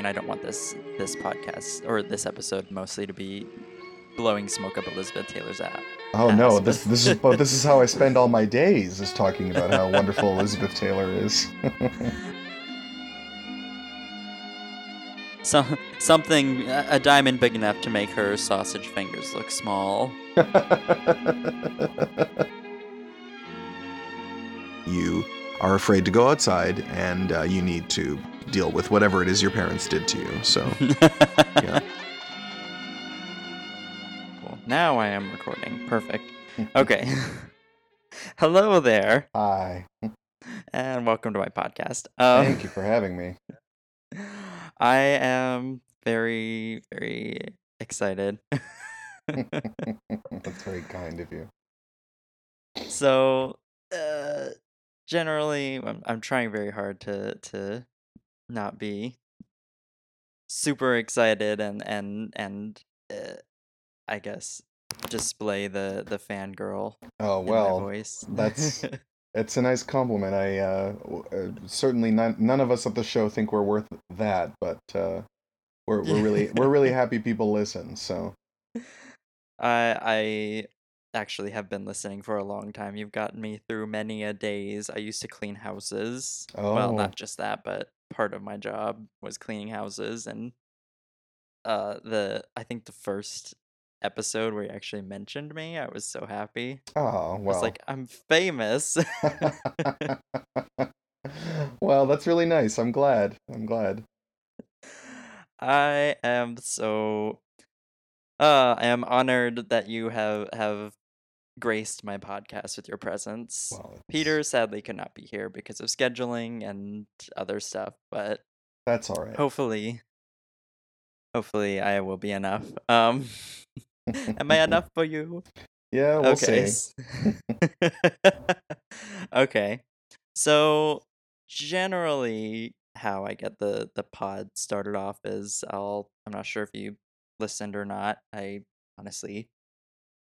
mean, I don't want this this podcast or this episode mostly to be blowing smoke up Elizabeth Taylor's app. Oh no, ass, this but- this is but this is how I spend all my days is talking about how wonderful Elizabeth Taylor is. So, something a a diamond big enough to make her sausage fingers look small. you are afraid to go outside, and uh, you need to deal with whatever it is your parents did to you. So Cool. Now I am recording. Perfect. Okay. Hello there, hi, and welcome to my podcast. Um, thank you for having me. I am very, very excited. That's very kind of you. so, uh, generally, I'm, I'm trying very hard to to not be super excited and and and uh, I guess display the the fangirl Oh well, voice. that's- it's a nice compliment. I uh, uh, certainly none, none of us at the show think we're worth that, but uh, we're we're really we're really happy people listen. So I I actually have been listening for a long time. You've gotten me through many a days. I used to clean houses. Oh. Well, Oh. not just that, but part of my job was cleaning houses and uh the I think the first episode where you actually mentioned me, I was so happy. oh well. like, I'm famous. well, that's really nice. I'm glad. I'm glad. I am so uh I am honored that you have have graced my podcast with your presence. Well, Peter sadly could not be here because of scheduling and other stuff, but that's all right. hopefully hopefully I will be enough. Um am I enough for you? Yeah, we'll okay. see. okay. So generally how I get the the pod started off is I'll I'm not sure if you listened or not. I honestly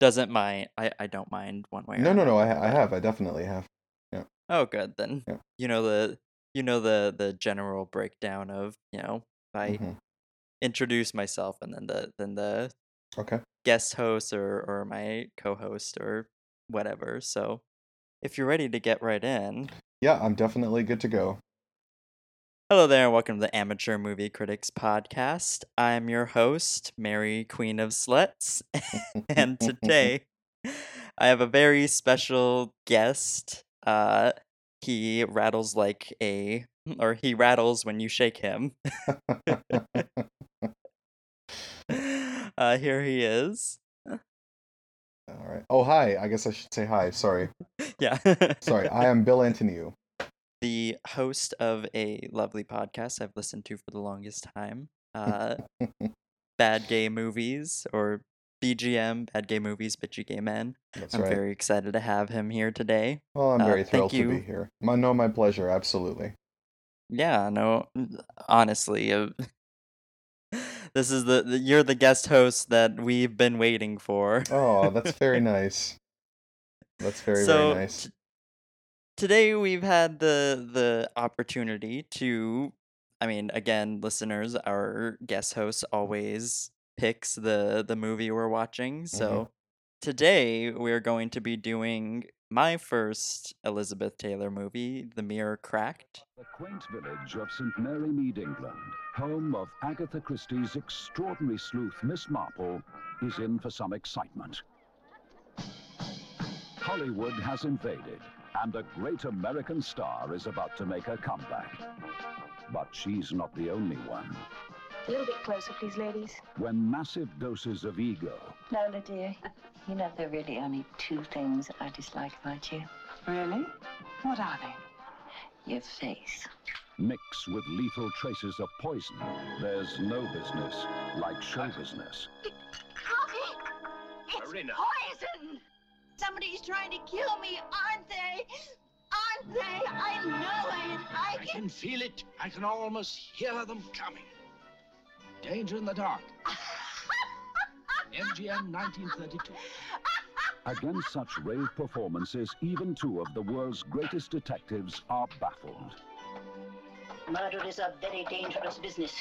doesn't mind I I don't mind one way or No, no, no. I, I have. I definitely have. Yeah. Oh, good then. Yeah. You know the you know the the general breakdown of you know I Mhm. introduce myself and then the then the Okay. guest host or or my co-host or whatever. So if you're ready to get right in, Yeah, I'm definitely good to go. Hello there and welcome to the Amateur Movie Critics Podcast. I'm your host, Mary Queen of Sluts, and today I have a very special guest. Uh, he rattles like a, or he rattles when you shake him. uh, here he is. All right. Oh, hi. I guess I should say hi. Sorry. Yeah. Sorry. I am Bill Antoniou. The host of a lovely podcast I've listened to for the longest time. Uh, Bad Gay Movies or BGM, Bad Gay Movies, Bitchy Gay Men. That's I'm right. very excited to have him here today. Well, I'm uh, very thank thrilled to be here. My, no, my pleasure. Absolutely. Yeah, no, honestly, uh, this is the, the you're the guest host that we've been waiting for. Oh, that's very nice. That's very so very nice. t- today we've had the the opportunity to i mean again listeners our guest host always picks the the movie we're watching mm-hmm. so today we're going to be doing my first elizabeth taylor movie the mirror cracked The quaint village of St. Mary Mead, England, home of Agatha Christie's extraordinary sleuth Miss Marple, is in for some excitement. Hollywood has invaded, and a great American star is about to make her comeback. But she's not the only one. A little bit closer, please, ladies. When massive doses of ego Lola, dear, you know there are really only two things I dislike about you. Really? What are they? Your face. mix with lethal traces of poison, there's no business like show business. It's poison! Somebody's trying to kill me, aren't they? Aren't they? I know it. I I can. can feel it. I can almost hear them coming. Danger in the dark. MGM 1932. Against such rave performances, even two of the world's greatest detectives are baffled. Murder is a very dangerous business.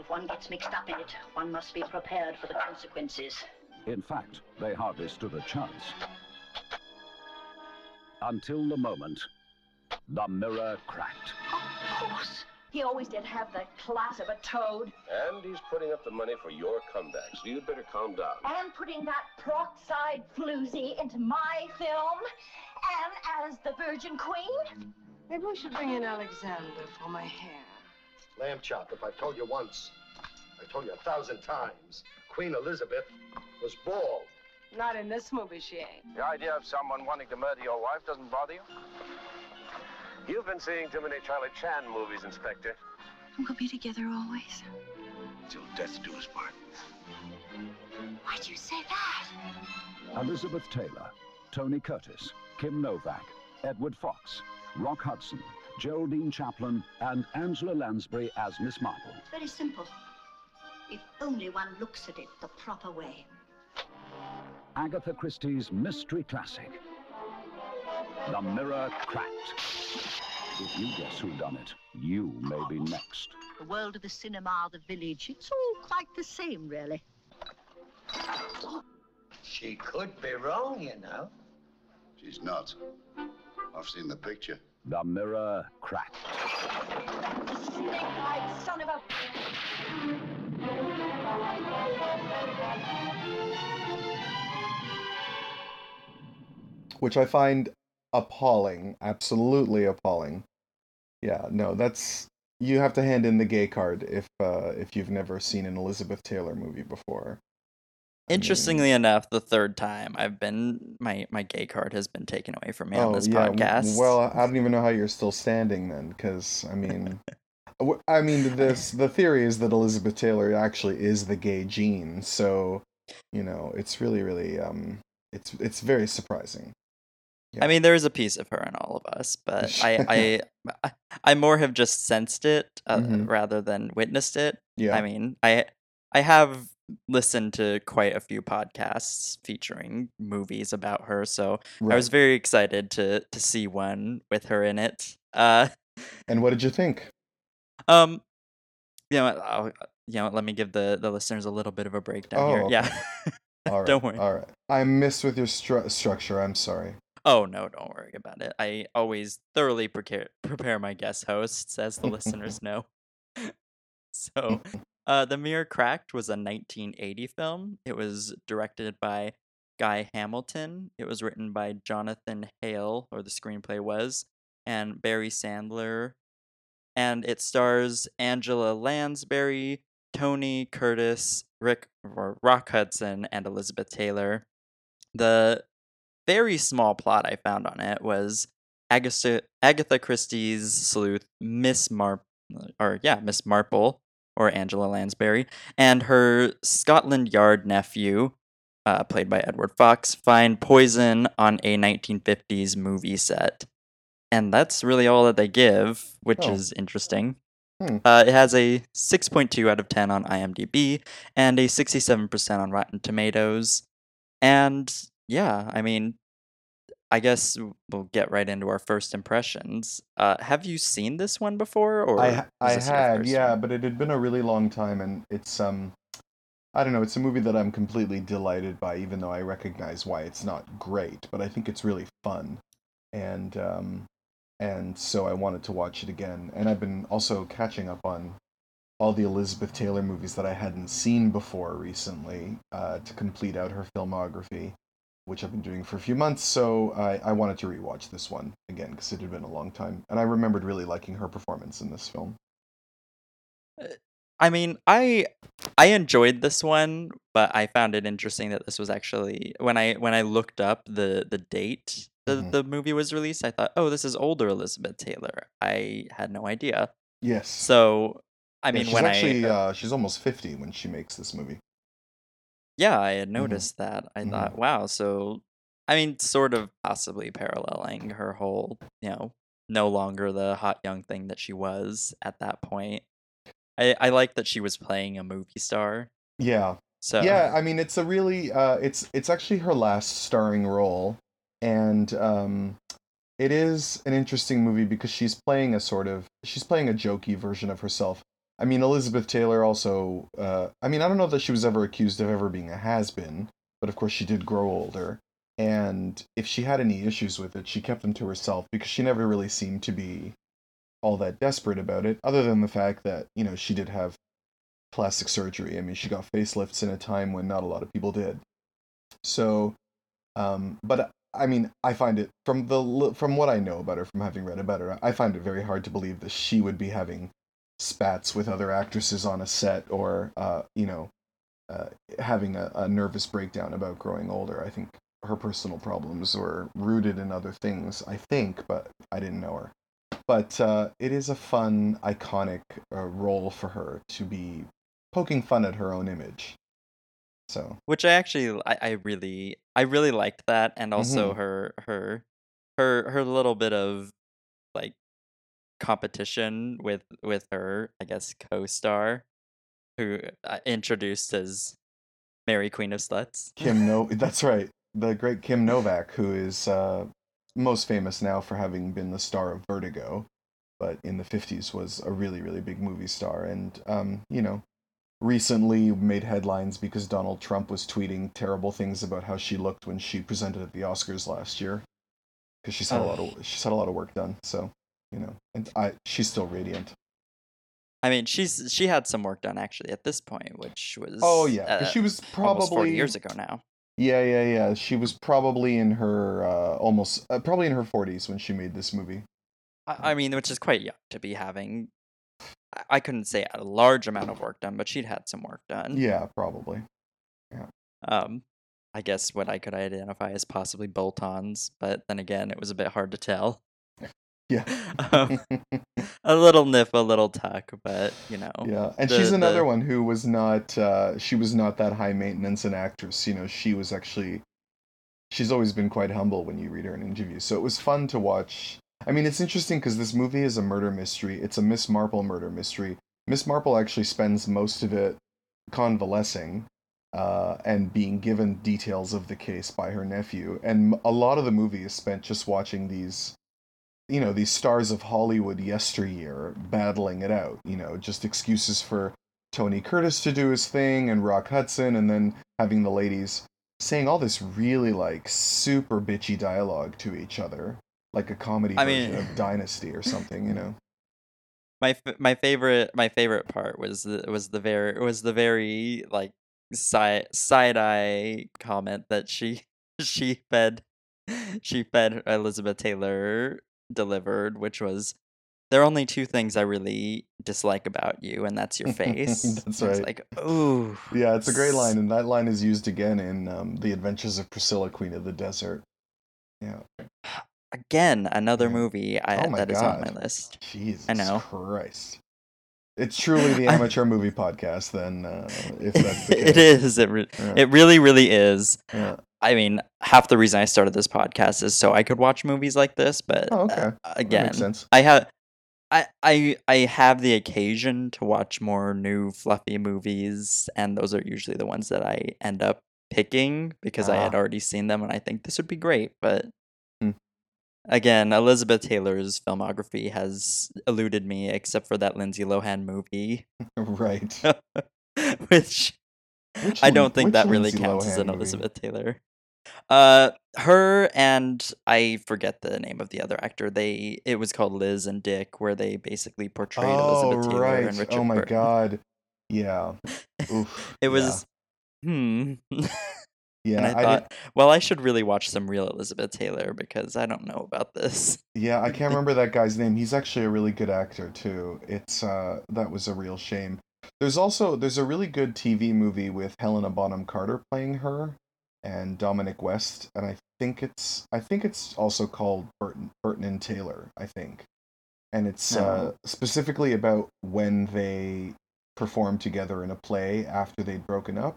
If one gets mixed up in it, one must be prepared for the consequences. In fact, they hardly stood a chance. Until the moment, the mirror cracked. Of course. He always did have the class of a toad. And he's putting up the money for your comeback, so you'd better calm down. And putting that peroxide floozy into my film. And as the Virgin Queen. Maybe we should bring in Alexander for my hair. Lamb chop, if I've told you once, I told you a thousand times. Queen Elizabeth was bald. Not in this movie, she ain't. The idea of someone wanting to murder your wife doesn't bother you? You've been seeing too many Charlie Chan movies, Inspector. We'll be together always. Till death do us part. Why'd you say that? Elizabeth Taylor, Tony Curtis, Kim Novak, Edward Fox, Rock Hudson, Geraldine Chaplin, and Angela Lansbury as Miss Marple. It's very simple. If only one looks at it the proper way. Agatha Christie's mystery classic. The mirror cracked. If you guess who done it, you may be next. The world of the cinema, the village, it's all quite the same, really. She could be wrong, you know. She's not. I've seen the picture. The mirror cracked. Snake-eyed son of a... which I find appalling, absolutely appalling. Yeah, no, that's you have to hand in the gay card if uh, if you've never seen an Elizabeth Taylor movie before. I mean- Interestingly enough, the third time I've been my my gay card has been taken away from me on this Oh, yeah, podcast. Well, I don't even know how you're still standing then, because I mean, I mean, this the theory is that Elizabeth Taylor actually is the gay gene, so you know, it's really, really, um, it's it's very surprising. I mean, there is a piece of her in all of us, but I, I, I, more have just sensed it uh, Mhm. rather than witnessed it. Yeah. I mean, I, I have listened to quite a few podcasts featuring movies about her, so I was very excited to to see one with her in it. Uh, And what did you think? um, you know, I'll, you know, let me give the the listeners a little bit of a breakdown Oh, here. okay. Yeah. All right, Don't worry. All right, I missed with your stru- structure. I'm sorry. Oh no, don't worry about it. I always thoroughly prepare prepare my guest hosts, as the listeners know. so, uh, The Mirror Cracked was a 1980 film. It was directed by Guy Hamilton. It was written by Jonathan Hales, or the screenplay was, and Barry Sandler. And it stars Angela Lansbury, Tony Curtis, Rick or Rock Hudson, and Elizabeth Taylor. The very small plot I found on it was Agatha Agatha Christie's sleuth Miss Mar or yeah Miss Marple or Angela Lansbury and her Scotland Yard nephew, uh, played by Edward Fox, find poison on a 1950s movie set, and that's really all that they give, which Oh. is interesting. Hmm. Uh, it has a 6.2 out of 10 on IMDb and a 67% on Rotten Tomatoes. And yeah, I mean, I guess we'll get right into our first impressions. Uh, have you seen this one before, or I I had, yeah, one? but it had been a really long time, and it's um, I don't know, it's a movie that I'm completely delighted by, even though I recognize why it's not great, but I think it's really fun, and um, and so I wanted to watch it again, and I've been also catching up on all the Elizabeth Taylor movies that I hadn't seen before recently uh, to complete out her filmography, which I've been doing for a few months. So I, I wanted to rewatch this one again because it had been a long time, and I remembered really liking her performance in this film. I mean, I I enjoyed this one, but I found it interesting that this was actually when I when I looked up the the date the Mhm. the movie was released, I thought, oh, this is older Elizabeth Taylor. I had no idea. Yes. So I Yeah, mean, she's when actually I uh, she's almost fifty when she makes this movie. Yeah, I had Mhm. noticed that. I Mhm. thought, wow. So I mean, sort of possibly paralleling her whole, you know, no longer the hot young thing that she was at that point. I I like that she was playing a movie star. Yeah. So Yeah, I mean it's a really uh it's it's actually her last starring role and um it is an interesting movie because she's playing a sort of she's playing a jokey version of herself I mean, Elizabeth Taylor also. Uh, I mean, I don't know that she was ever accused of ever being a has been, but of course she did grow older. And if she had any issues with it, she kept them to herself because she never really seemed to be all that desperate about it, other than the fact that you know she did have plastic surgery. I mean, she got facelifts in a time when not a lot of people did. So, um, but I mean, I find it from the from what I know about her, from having read about her, I find it very hard to believe that she would be having spats with other actresses on a set, or uh, you know, uh, having a, a nervous breakdown about growing older. I think her personal problems were rooted in other things. I think, but I didn't know her. But uh, it is a fun, iconic uh, role for her to be poking fun at her own image. So, which I actually I, I really I really liked that, and also Mhm. her her her her little bit of like competition with with her I guess co-star who uh, introduced as Mary Queen of Sluts. Kim No, that's right, the great Kim Novak, who is uh, most famous now for having been the star of Vertigo, but in the '50s was a really, really big movie star, and um, you know, recently made headlines because Donald Trump was tweeting terrible things about how she looked when she presented at the Oscars last year, because she's had a lot of she's had a lot of work done. So, you know, and I she's still radiant. I mean, she's she had some work done actually at this point, which was Oh yeah, uh, she was almost forty probably years ago now. Yeah, yeah, yeah. She was probably in her uh, almost uh, probably in her 40s when she made this movie. I, I mean, which is quite young to be having. I- I couldn't say a large amount of work done, but she'd had some work done. Yeah, probably. Yeah. Um, I guess what I could identify as possibly bolt-ons, but then again, it was a bit hard to tell. Yeah. um, a little nip, a little tuck, but you know. Yeah, and the- she's another the- one who was not. Uh, she was not that high maintenance an actress. You know, she was actually. She's always been quite humble when you read her in interviews. So it was fun to watch. I mean, it's interesting because this movie is a murder mystery. It's a Miss Marple murder mystery. Miss Marple actually spends most of it convalescing uh, and being given details of the case by her nephew. And a lot of the movie is spent just watching these you know these stars of Hollywood yesteryear battling it out. You know, just excuses for Tony Curtis to do his thing and Rock Hudson, and then having the ladies saying all this really like super bitchy dialogue to each other, like a comedy I version mean- of Dynasty or something. You know. my f- my favorite my favorite part was the was the very was the very like side side eye comment that she she fed she fed Elizabeth Taylor delivered, which was there are only two things I really dislike about you, and that's your face. That's And it's right. Like, ooh, Yeah, it's a great line, and that line is used again in um, The Adventures of Priscilla, Queen of the Desert. Yeah. again another Yeah. movie I, Oh that is on my list. Jesus I know. Christ. It's truly the I- amateur movie podcast, then, uh, if that's the case. it is. It re- Yeah. it really really is. Yeah. I mean, half the reason I started this podcast is so I could watch movies like this. But Oh, okay. uh, again. I have, I, I, I have the occasion to watch more new fluffy movies, and those are usually the ones that I end up picking because I had Ah. already seen them, and I think this would be great. But. Again, Elizabeth Taylor's filmography has eluded me, except for that Lindsay Lohan movie, Right. which Which I don't think that really Lindsay counts as Lohan an movie? Elizabeth Taylor. Uh, her and I forget the name of the other actor. They it was called Liz and Dick, where they basically portrayed Oh, Elizabeth Taylor right. and Richard oh my Burton. god. Yeah. Oof. It yeah. was hmm. Yeah. and I I, thought, did, well, I should really watch some real Elizabeth Taylor because I don't know about this. yeah, I can't remember that guy's name. He's actually a really good actor too. It's uh that was a real shame. There's also there's a really good TV movie with Helena Bonham Carter playing her and Dominic West, and I think it's I think it's also called Burton Burton and Taylor, I think. And it's uh, Oh. specifically about when they performed together in a play after they'd broken up.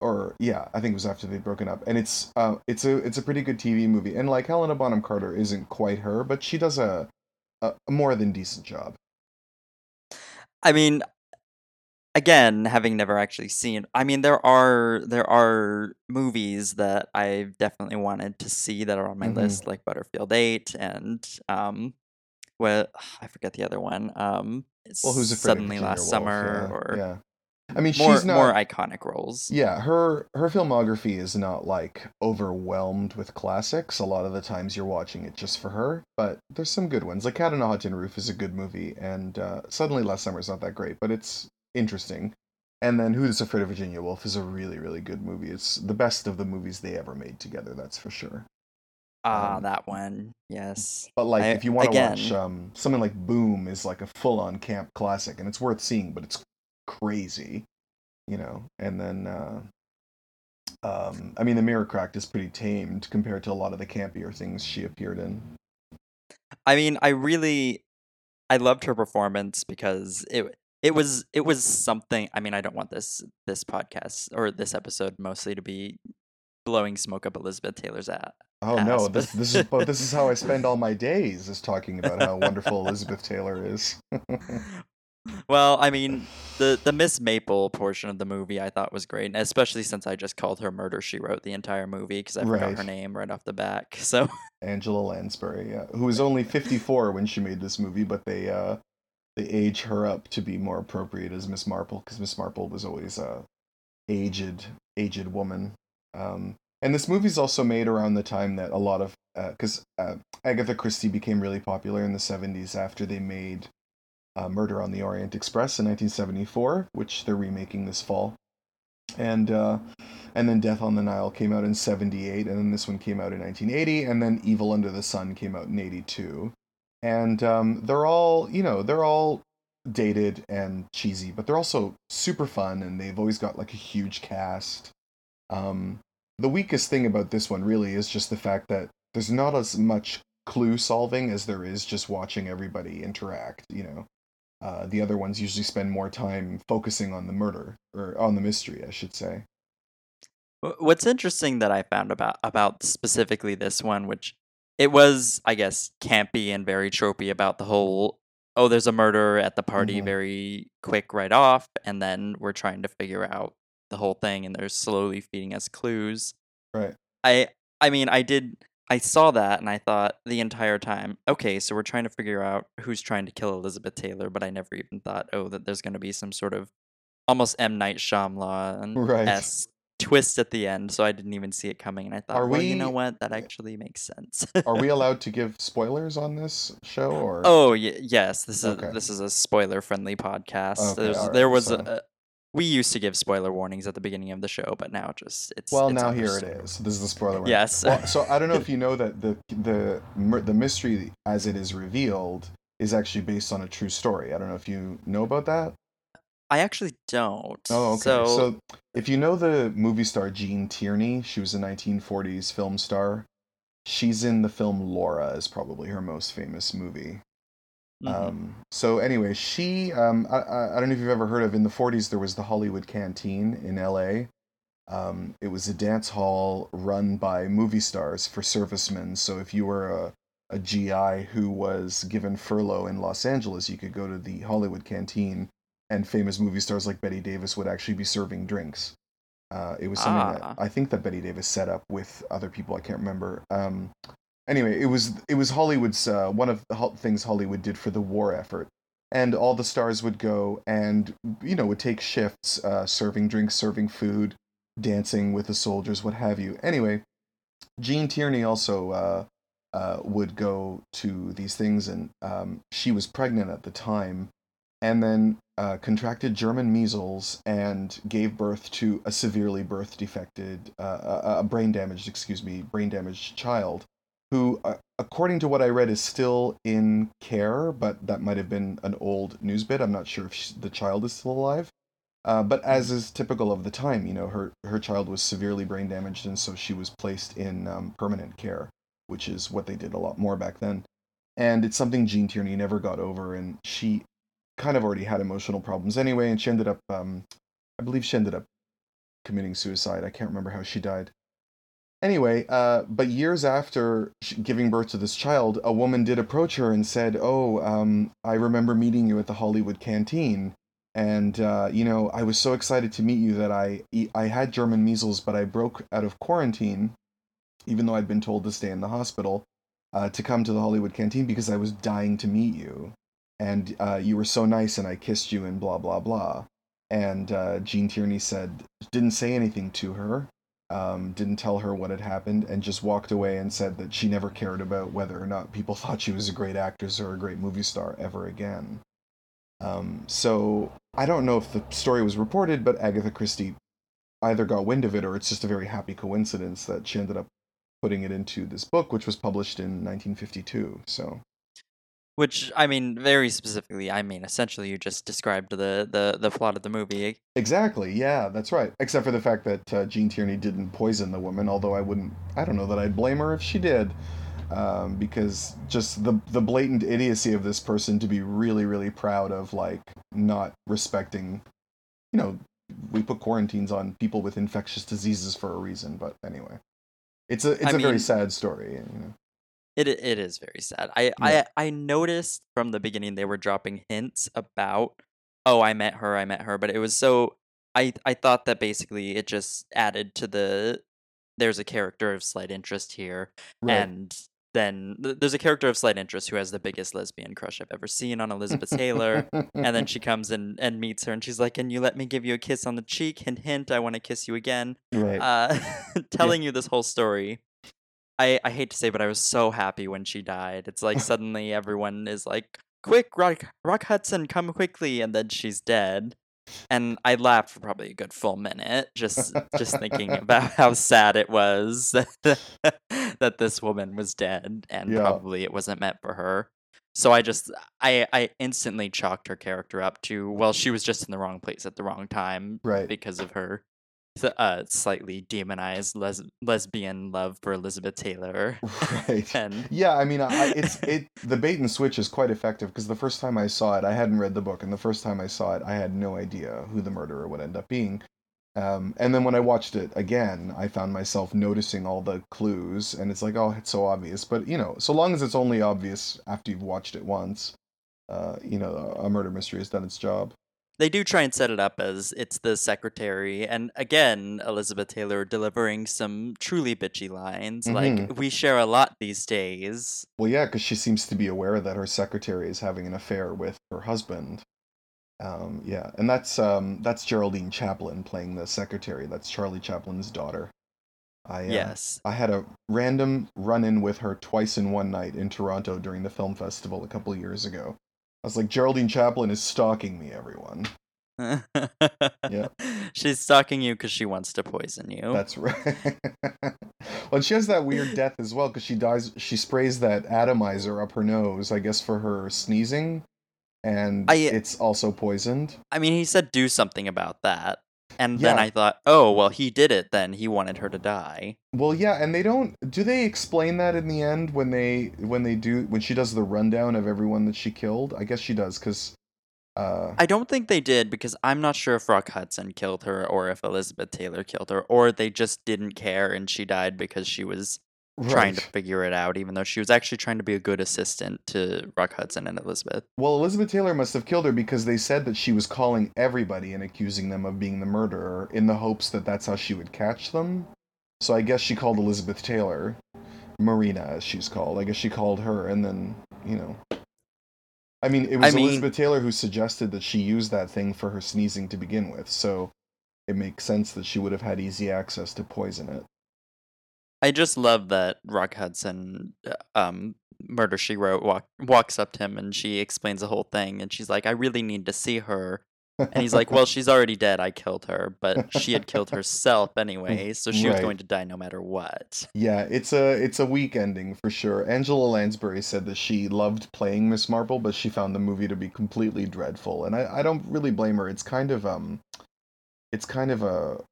Or yeah, I think it was after they'd broken up. And it's uh it's a it's a pretty good TV movie. And like Helena Bonham Carter isn't quite her, but she does a a, more than decent job. I mean, again, having never actually seen, I mean, there are there are movies that I've definitely wanted to see that are on my Mhm. list, like Butterfield Eight and um, well, I forget the other one. Um, Well, who's afraid of suddenly last Woolf, summer yeah, or yeah. I mean, more she's not more iconic roles. Yeah, her her filmography is not like overwhelmed with classics. A lot of the times you're watching it just for her, but there's some good ones. Like Cat on a Hot Tin Roof is a good movie, and uh, Suddenly Last Summer is not that great, but it's interesting. And then Who's Afraid of Virginia Woolf is a really really good movie. It's the best of the movies they ever made together. That's for sure. Ah, Um, that one. Yes. But like, I- if you want to watch um, something like Boom, is like a full-on camp classic, and it's worth seeing, but it's crazy, you know. And then, uh, um, I mean, The Mirror Cracked is pretty tamed compared to a lot of the campier things she appeared in. I mean, I really I loved her performance because it it was it was something I mean, I don't want this this podcast or this episode mostly to be blowing smoke up Elizabeth Taylor's ass. Oh no, ass, this but- this is but this is how I spend all my days is talking about how wonderful Elizabeth Taylor is. Well, I mean, the the Miss Marple portion of the movie I thought was great, especially since I just called her Murder She Wrote the entire movie because I forgot her name right off the back. So Angela Lansbury, yeah, who was only 54 when she made this movie, but they uh they age her up to be more appropriate as Miss Marple because Miss Marple was always a aged aged woman. Um, and this movie's also made around the time that a lot of because uh, Agatha Christie became really popular in the 70s after they made uh, Murder on the Orient Express in 1974, which they're remaking this fall. And uh, and then Death on the Nile came out in 78, and then this one came out in 1980, and then Evil Under the Sun came out in 82. And um, they're all, you know, they're all dated and cheesy, but they're also super fun, and they've always got like a huge cast. Um, the weakest thing about this one really is just the fact that there's not as much clue solving as there is just watching everybody interact, you know. Uh, the other ones usually spend more time focusing on the murder or on the mystery, I should say. What's interesting that I found about about specifically this one, which it was, I guess, campy and very tropey about the whole oh, there's a murder at the party Mhm. very quick right off, and then we're trying to figure out the whole thing, and they're slowly feeding us clues. Right. I I mean, I did I saw that and I thought the entire time, okay, so we're trying to figure out who's trying to kill Elizabeth Taylor, but I never even thought, oh, that there's going to be some sort of almost M Night Shyamalan Right. s twist at the end, so I didn't even see it coming, and I thought, Are well, you know what, that actually makes sense. Are we allowed to give spoilers on this show or Oh y- yes, this is Okay. this is a spoiler friendly podcast. Okay, There's, alright, there was so- a, we used to give spoiler warnings at the beginning of the show, but now just it's Well, it's now here it is. This is the spoiler. warning. Yes. Well, so I don't know if you know that the the the mystery as it is revealed is actually based on a true story. I don't know if you know about that. I actually don't. Oh, okay. So, So, if you know the movie star Gene Tierney, she was a 1940s film star. She's in the film Laura is probably her most famous movie. Mhm. Um, so anyway, she um, I, I I don't know if you've ever heard of in the 40s there was the Hollywood Canteen in LA. Um, it was a dance hall run by movie stars for servicemen. So if you were a, a GI who was given furlough in Los Angeles, you could go to the Hollywood Canteen, and famous movie stars like Bette Davis would actually be serving drinks. Uh, it was something Ah. that I think that Bette Davis set up with other people. I can't remember. Um, anyway, it was it was Hollywood's uh, one of the things Hollywood did for the war effort, and all the stars would go and you know would take shifts, uh, serving drinks, serving food, dancing with the soldiers, what have you. Anyway, Gene Tierney also uh, uh, would go to these things, and um, she was pregnant at the time, and then uh, contracted German measles and gave birth to a severely birth defected, uh, a brain damaged, excuse me, brain damaged child, who, uh, according to what I read, is still in care, but that might have been an old news bit. I'm not sure if she, the child is still alive. Uh, but as is typical of the time, you know, her her child was severely brain damaged, and so she was placed in um, permanent care, which is what they did a lot more back then. And it's something Gene Tierney never got over, and she kind of already had emotional problems anyway, and she ended up, um, I believe, she ended up committing suicide. I can't remember how she died. Anyway, uh, but years after giving birth to this child, a woman did approach her and said, "Oh, um, I remember meeting you at the Hollywood canteen." and uh, you know I was so excited to meet you that I I had German measles, but I broke out of quarantine, even though I'd been told to stay in the hospital, uh, to come to the Hollywood Canteen because I was dying to meet you. and uh, you were so nice, and I kissed you, and blah blah blah. And uh, Gene Tierney said didn't say anything to her, um, didn't tell her what had happened, and just walked away and said that she never cared about whether or not people thought she was a great actress or a great movie star ever again. Um, so I don't know if the story was reported, but Agatha Christie either got wind of it or it's just a very happy coincidence that she ended up putting it into this book, which was published in 1952. So Which I mean, very specifically, I mean, essentially, you just described the the the plot of the movie. exactly, yeah, that's right. Except for the fact that uh, Gene Tierney didn't poison the woman, although I wouldn't, I don't know that I'd blame her if she did. Um, because just the the blatant idiocy of this person to be really really proud of like not respecting you know we put quarantines on people with infectious diseases for a reason but anyway it's a it's I a very sad story you know. It it is very sad. I Yeah. I I noticed from the beginning they were dropping hints about oh I met her I met her, but it was so I I thought that basically it just added to the there's a character of slight interest here Right. and then th- there's a character of slight interest who has the biggest lesbian crush I've ever seen on Elizabeth Taylor. and then she comes in and meets her and she's like, Can you let me give you a kiss on the cheek? Hint hint, I want to kiss you again. right Uh telling you this whole story. I, I hate to say, but I was so happy when she died. It's like suddenly everyone is like, "Quick, Rock, Rock Hudson, come quickly!" and then she's dead. And I laughed for probably a good full minute, just just thinking about how sad it was that this woman was dead, and Yeah. probably it wasn't meant for her. So I just I I instantly chalked her character up to well, she was just in the wrong place at the wrong time, Right. Because of her th- uh, slightly demonized les- lesbian love for Elizabeth Taylor. right. and yeah i mean I, it's it the bait and switch is quite effective because the first time i saw it i hadn't read the book and the first time i saw it i had no idea who the murderer would end up being. Um, and then when i watched it again i found myself noticing all the clues and it's like oh it's so obvious. But you know so long as it's only obvious after you've watched it once uh, you know a murder mystery has done its job they do try and set it up as it's the secretary, and again, Elizabeth Taylor delivering some truly bitchy lines like, Mhm. We share a lot these days. Well, yeah, because she seems to be aware that her secretary is having an affair with her husband. Um, yeah, and that's um, that's Geraldine Chaplin playing the secretary. That's Charlie Chaplin's daughter. I uh, Yes. I had a random run-in with her twice in one night in Toronto during the film festival a couple years ago. I was like, Geraldine Chaplin is stalking me, everyone. Yeah. She's stalking you because she wants to poison you. That's right. well, she has that weird death as well because she dies. She sprays that atomizer up her nose, I guess, for her sneezing, and I- uh it's also poisoned. I mean, he said do something about that. And then I thought, oh, well, he did it then. He wanted her to die. Well, yeah, and they don't. Do they explain that in the end when they when they do when she does the rundown of everyone that she killed? I guess she does because. Uh, I don't think they did because I'm not sure if Rock Hudson killed her or if Elizabeth Taylor killed her, or they just didn't care and she died because she was trying to figure it out, even though she was actually trying to be a good assistant to Rock Hudson and Elizabeth. Well, Elizabeth Taylor must have killed her because they said that she was calling everybody and accusing them of being the murderer in the hopes that that's how she would catch them. So I guess she called Elizabeth Taylor, Marina as she's called. I guess she called her and then, you know. I mean, it was I mean- Elizabeth Taylor who suggested that she use that thing for her sneezing to begin with. So it makes sense that she would have had easy access to poison it. I just love that Rock Hudson, uh, um, Murder She Wrote, walk, walks up to him and she explains the whole thing, and she's like, "I really need to see her." And he's like, "Well, she's already dead. I killed her, but she had killed herself anyway, so she was going to die no matter what." Yeah, it's a it's a weak ending for sure. Angela Lansbury said that she loved playing Miss Marple, but she found the movie to be completely dreadful, and I, I don't really blame her. It's kind of um, it's kind of a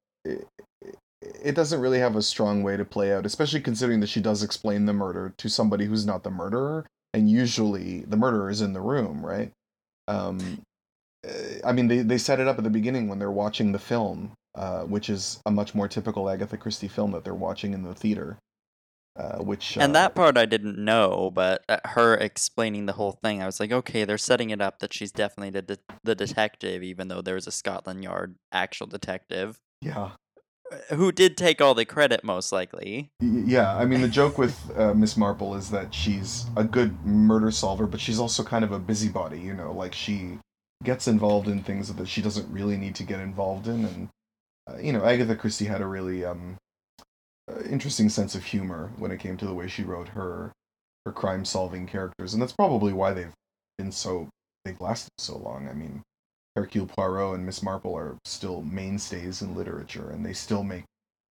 it, doesn't really have a strong way to play out, especially considering that she does explain the murder to somebody who's not the murderer, and usually the murderer is in the room, right? Um, uh, I mean, they they set it up at the beginning when they're watching the film, uh, which is a much more typical Agatha Christie film that they're watching in the theater. Uh, which uh, And that part I didn't know, but uh, her explaining the whole thing, I was like, okay, they're setting it up that she's definitely the de- the detective, even though there was a Scotland Yard actual detective. yeah, who did take all the credit most likely. Yeah, I mean the joke with uh, Miss Marple is that she's a good murder solver, but she's also kind of a busybody. You know, like she gets involved in things that she doesn't really need to get involved in, and uh, you know, Agatha Christie had a really um, uh, interesting sense of humor when it came to the way she wrote her her crime solving characters, and that's probably why they've been so they've lasted so long. I mean, Hercule Poirot and Miss Marple are still mainstays in literature, and they still make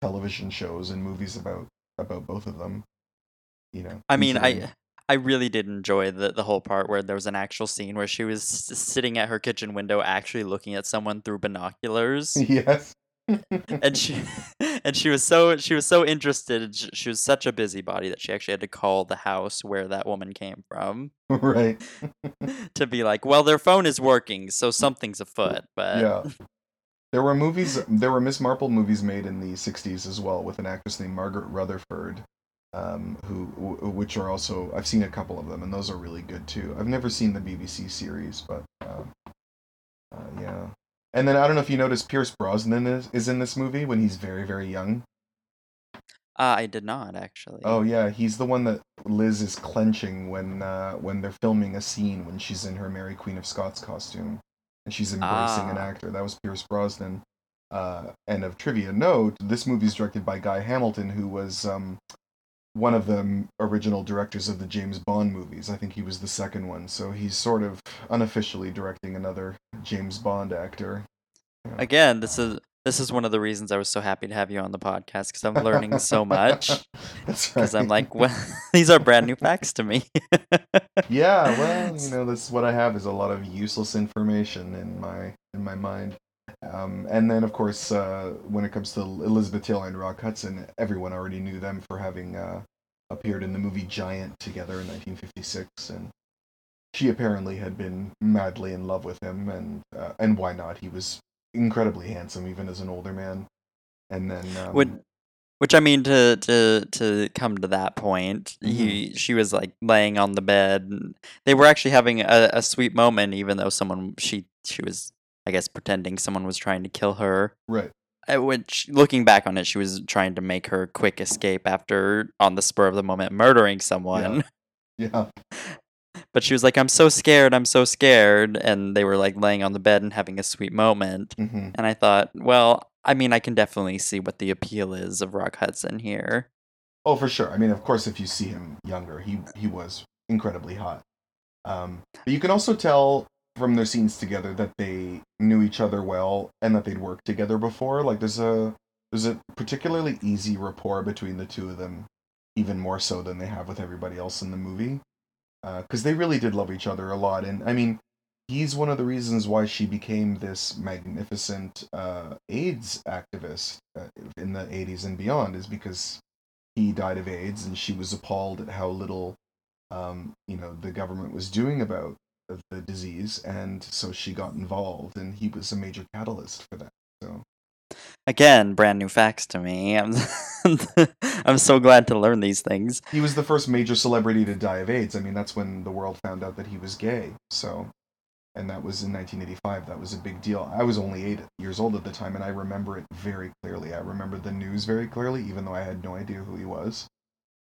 television shows and movies about about both of them. You know, I mean, considering- I I really did enjoy the the whole part where there was an actual scene where she was s- sitting at her kitchen window, actually looking at someone through binoculars, yes, and she and she was so she was so interested. She was such a busybody that she actually had to call the house where that woman came from right, to be like, well, their phone is working, so something's afoot. But yeah. There were movies. There were Miss Marple movies made in the '60s as well, with an actress named Margaret Rutherford, um, who, w- which are also I've seen a couple of them, and those are really good too. I've never seen the BBC series, but um, uh, yeah. And then I don't know if you noticed Pierce Brosnan is, is in this movie when he's very very young. uh, I did not actually. Oh yeah, he's the one that Liz is clenching when uh, when they're filming a scene when she's in her Mary Queen of Scots costume and she's embracing an Ah. actor. That was Pierce Brosnan. Uh, and of trivia note, this movie is directed by Guy Hamilton, who was um, one of the original directors of the James Bond movies. I think he was the second one, so he's sort of unofficially directing another James Bond actor. Again, this is this is one of the reasons I was so happy to have you on the podcast because I'm learning so much. That's right. Because I'm like, well, these are brand new facts to me. yeah well you know this what i have is a lot of useless information in my in my mind um, and then of course uh, when it comes to elizabeth taylor and rock hudson everyone already knew them for having uh, appeared in the movie giant together in 1956 and she apparently had been madly in love with him and uh, and why not he was incredibly handsome even as an older man and then um, Would which I mean to to to come to that point, Mm-hmm. he she was like laying on the bed. And they were actually having a, a sweet moment, even though someone she she was I guess pretending someone was trying to kill her. right Uh, Which, looking back on it, she was trying to make her quick escape after, on the spur of the moment, murdering someone. yeah But she was like, "I'm so scared, I'm so scared," and they were like laying on the bed and having a sweet moment. hmm And I thought, well, I mean, I can definitely see what the appeal is of Rock Hudson here. Oh, for sure. I mean, of course, if you see him younger, he he was incredibly hot. Um, but you can also tell from their scenes together that they knew each other well and that they'd worked together before. Like there's a there's a particularly easy rapport between the two of them, even more so than they have with everybody else in the movie, because they really did love each other a lot. And I mean, he's one of the reasons why she became this magnificent uh, AIDS activist uh, in the 80s and beyond, is because he died of AIDS, and she was appalled at how little, um, you know, the government was doing about the- the disease, and so she got involved, and he was a major catalyst for that. So Again, brand new facts to me. I'm, I'm so glad to learn these things. he was the first major celebrity to die of AIDS. I mean, that's when the world found out that he was gay. So, and that was in 1985. That was a big deal. I was only eight years old at the time, and I remember it very clearly. I remember the news very clearly, even though I had no idea who he was.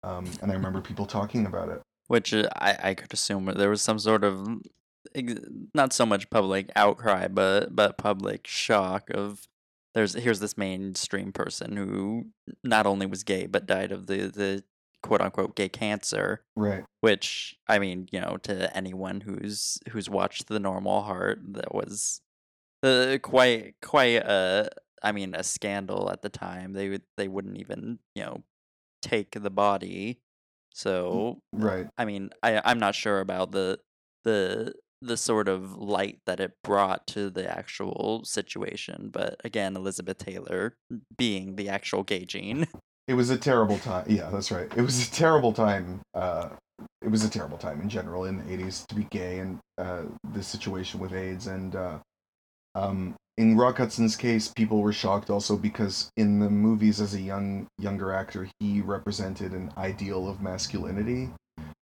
Um, and I remember people talking about it. Which uh, I, I could assume there was some sort of, not so much public outcry, but but public shock of there's here's this mainstream person who not only was gay but died of the the quote unquote gay cancer. Right. Which I mean, you know, to anyone who's who's watched The Normal Heart, that was uh, quite quite a I mean a scandal at the time. They would they wouldn't even you know take the body. So Right. I mean, I I'm not sure about the the the sort of light that it brought to the actual situation, but again, Elizabeth Taylor being the actual gay gene. It was a terrible time. Yeah, that's right. It was a terrible time. Uh, it was a terrible time in general in the 80s to be gay and uh, the situation with AIDS. And uh, um, in Rock Hudson's case, people were shocked also because in the movies as a young younger actor, he represented an ideal of masculinity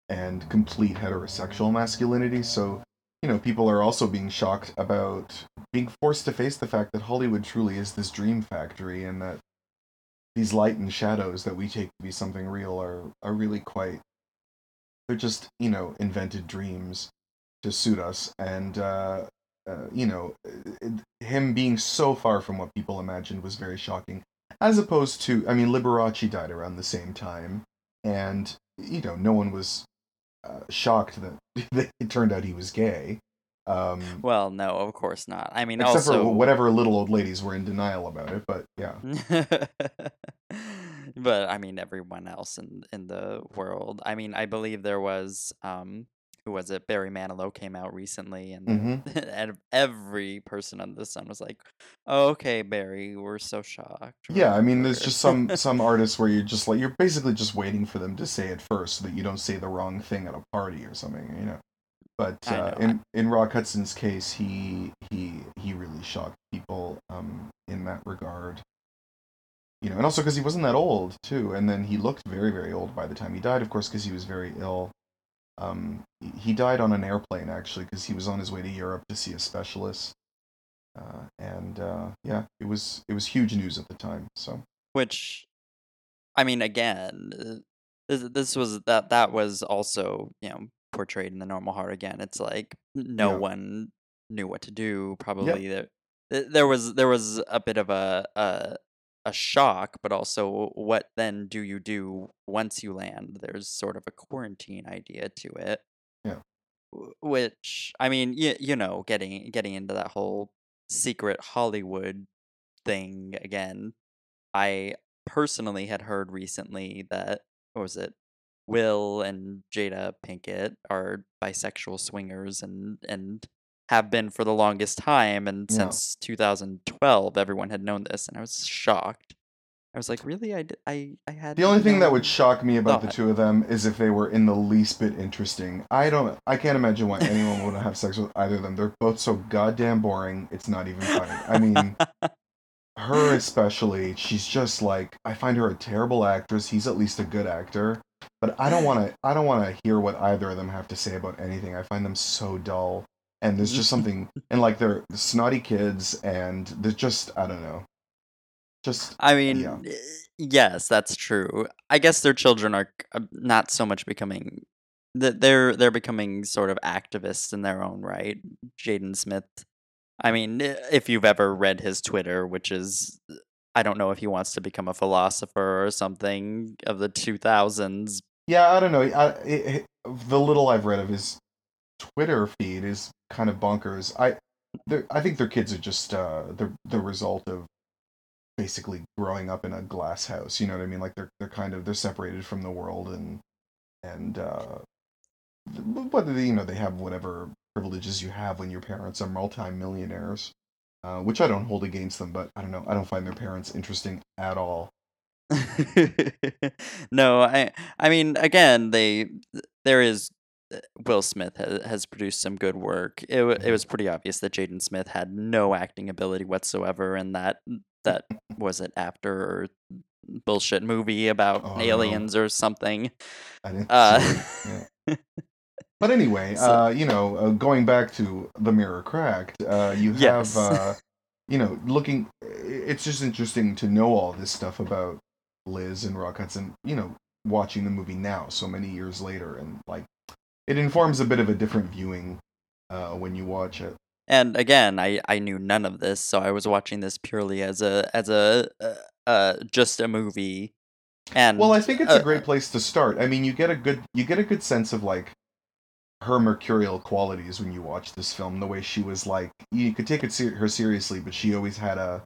and complete heterosexual masculinity. So, you know, people are also being shocked about being forced to face the fact that Hollywood truly is this dream factory and that these light and shadows that we take to be something real are are really quite they're just you know invented dreams to suit us and uh, uh, you know it, him being so far from what people imagined was very shocking as opposed to i mean liberace died around the same time and you know no one was uh, shocked that, that it turned out he was gay um, Well, no, of course not. I mean, except also for whatever little old ladies were in denial about it but yeah but I mean, everyone else in in the world. I mean, I believe there was um, who was it? Barry Manilow came out recently, and Mhm. and every person under the sun was like, oh, "Okay, Barry, we're so shocked." Yeah, I mean, there's just some some artists where you're just like you're basically just waiting for them to say it first, so that you don't say the wrong thing at a party or something, you know. But uh, know, in in Rock Hudson's case, he he he really shocked people um, in that regard. You know, and also because he wasn't that old too, and then he looked very very old by the time he died, of course, because he was very ill. Um, he- died on an airplane actually because he was on his way to Europe to see a specialist. Uh, and uh, yeah, it was it was huge news at the time. So. Which, I mean, again, this this was that that was also you know portrayed in the normal heart again. It's like no Yeah. one knew what to do. Probably there there was there was a bit of a a a shock, but also what then do you do once you land? There's sort of a quarantine idea to it. Yeah. Which I mean, you, you know, getting getting into that whole secret Hollywood thing again. I personally had heard recently that what was it? Will and Jada Pinkett are bisexual swingers and and have been for the longest time and Yeah. since 2012 everyone had known this and I was shocked. I was like, "Really? I d- I I had The only thing that would shock me about the two of them is if they were in the least bit interesting. I don't. I can't imagine why anyone would have sex with either of them. They're both so goddamn boring. It's not even funny. I mean, her especially. She's just like I find her a terrible actress. He's at least a good actor, but I don't want to. I don't want to hear what either of them have to say about anything. I find them so dull. And there's just something, and like they're snotty kids, and they're just I don't know. Just I mean, yeah. eh, yes, that's true. I guess their children are uh, not so much becoming that they're they're becoming sort of activists in their own right. Jaden Smith. I mean, eh, if you've ever read his Twitter, which is I don't know if he wants to become a philosopher or something of the 2000s. Yeah, I don't know. I, it, it- the little I've read of his Twitter feed is kind of bonkers. I, I think their kids are just uh, the the result of basically growing up in a glass house. You know what I mean? Like they're they're kind of they're separated from the world and and uh, th- but you know they have whatever privileges you have when your parents are multimillionaires. Uh, which I don't hold against them, but I don't know. I don't find their parents interesting at all. no, I I mean again, they there is Will Smith has, produced some good work. It it was pretty obvious that Jaden Smith had no acting ability whatsoever, and that that was it after bullshit movie about Oh, aliens or something. I didn't Uh, yeah. But anyway, So- uh, you know, uh, going back to the mirror cracked, uh, you have, Yes. uh, you know, looking. It's just interesting to know all this stuff about Liz and Rock Hudson. You know, watching the movie now, so many years later, and like, it informs a bit of a different viewing uh, when you watch it. And again, I, I knew none of this, so I was watching this purely as a as a uh, uh just a movie. And Well, I think it's uh, a great place to start. I mean, you get a good you get a good sense of like her mercurial qualities when you watch this film. The way she was like, you could take it ser- her seriously, but she always had a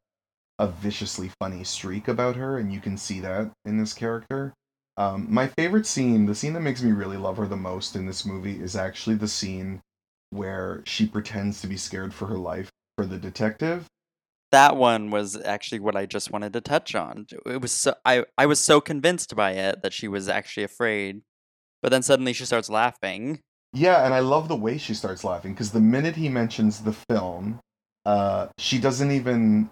a viciously funny streak about her, and you can see that in this character. Um, my favorite scene, the scene that makes me really love her the most in this movie, is actually the scene where she pretends to be scared for her life for the detective. that one was actually what I just wanted to touch on. It was so I I was so convinced by it that she was actually afraid, but then suddenly she starts laughing. Yeah, and I love the way she starts laughing because the minute he mentions the film, uh, she doesn't even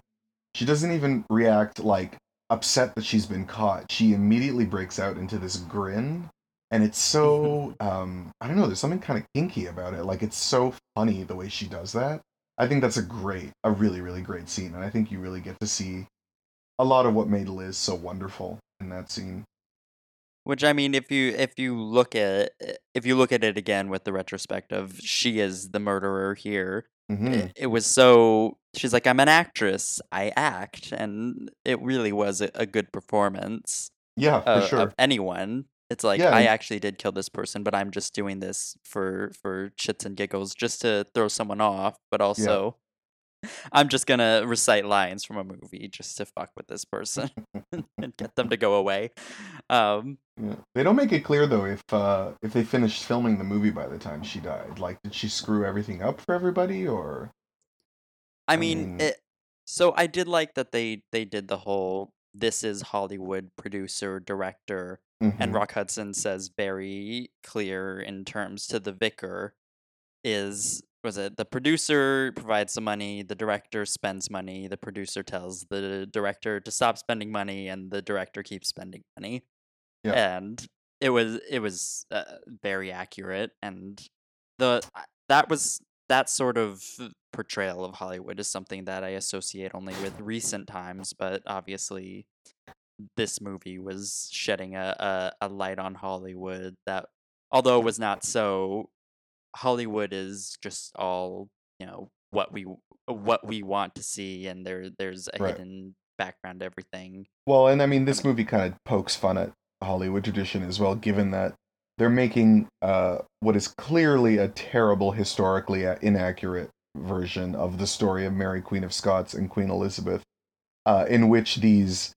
she doesn't even react like upset that she's been caught. She immediately breaks out into this grin, and it's so um, I don't know. There's something kind of kinky about it. Like it's so funny the way she does that. I think that's a great, a really, really great scene, and I think you really get to see a lot of what made Liz so wonderful in that scene. Which I mean, if you if you look at it, if you look at it again with the retrospective, she is the murderer here. hmm It, it was so she's like, I'm an actress, I act, and it really was a, a good performance Yeah, for uh, sure. of anyone. It's like Yeah, I and- actually did kill this person, but I'm just doing this for for shits and giggles, just to throw someone off. But also, I'm just gonna recite lines from a movie just to fuck with this person and get them to go away. Um, Yeah. They don't make it clear though if uh, if they finished filming the movie by the time she died. Like, did she screw everything up for everybody, or I mean, it, so I did like that they they did the whole this is Hollywood producer director and Mhm. Rock Hudson says very clear in terms to the vicar is was it the producer provides the money, the director spends money, the producer tells the director to stop spending money, and the director keeps spending money. Yeah. And it was it was uh, very accurate, and the that was that sort of portrayal of Hollywood is something that I associate only with recent times, but obviously this movie was shedding a, a, a light on Hollywood that although it was not so Hollywood is just all, you know, what we what we want to see and there there's a Right. hidden background to everything. Well, and I mean, this movie kind of pokes fun at Hollywood tradition as well, given that they're making uh, what is clearly a terrible, historically inaccurate version of the story of Mary, Queen of Scots, and Queen Elizabeth, uh, in which these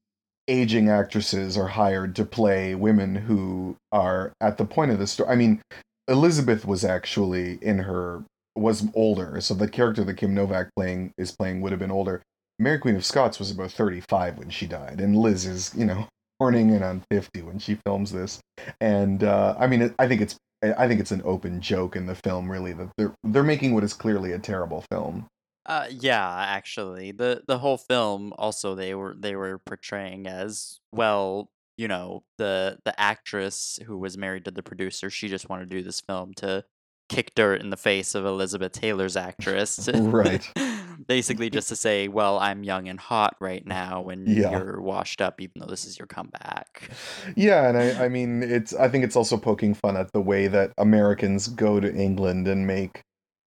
aging actresses are hired to play women who are at the point of the story. I mean, Elizabeth was actually in her was older, so the character that Kim Novak playing is playing would have been older. Mary Queen of Scots was about 35 when she died, and Liz is, you know, turning in on 50 when she films this. And uh, I mean, I think it's I think it's an open joke in the film, really, that they're they're making what is clearly a terrible film. Uh yeah, actually. The the whole film also they were they were portraying as well, you know, the the actress who was married to the producer, she just wanted to do this film to kick dirt in the face of Elizabeth Taylor's actress. Right. Basically just to say, well, I'm young and hot right now when Yeah. you're washed up even though this is your comeback. Yeah, and I, I mean, it's I think it's also poking fun at the way that Americans go to England and make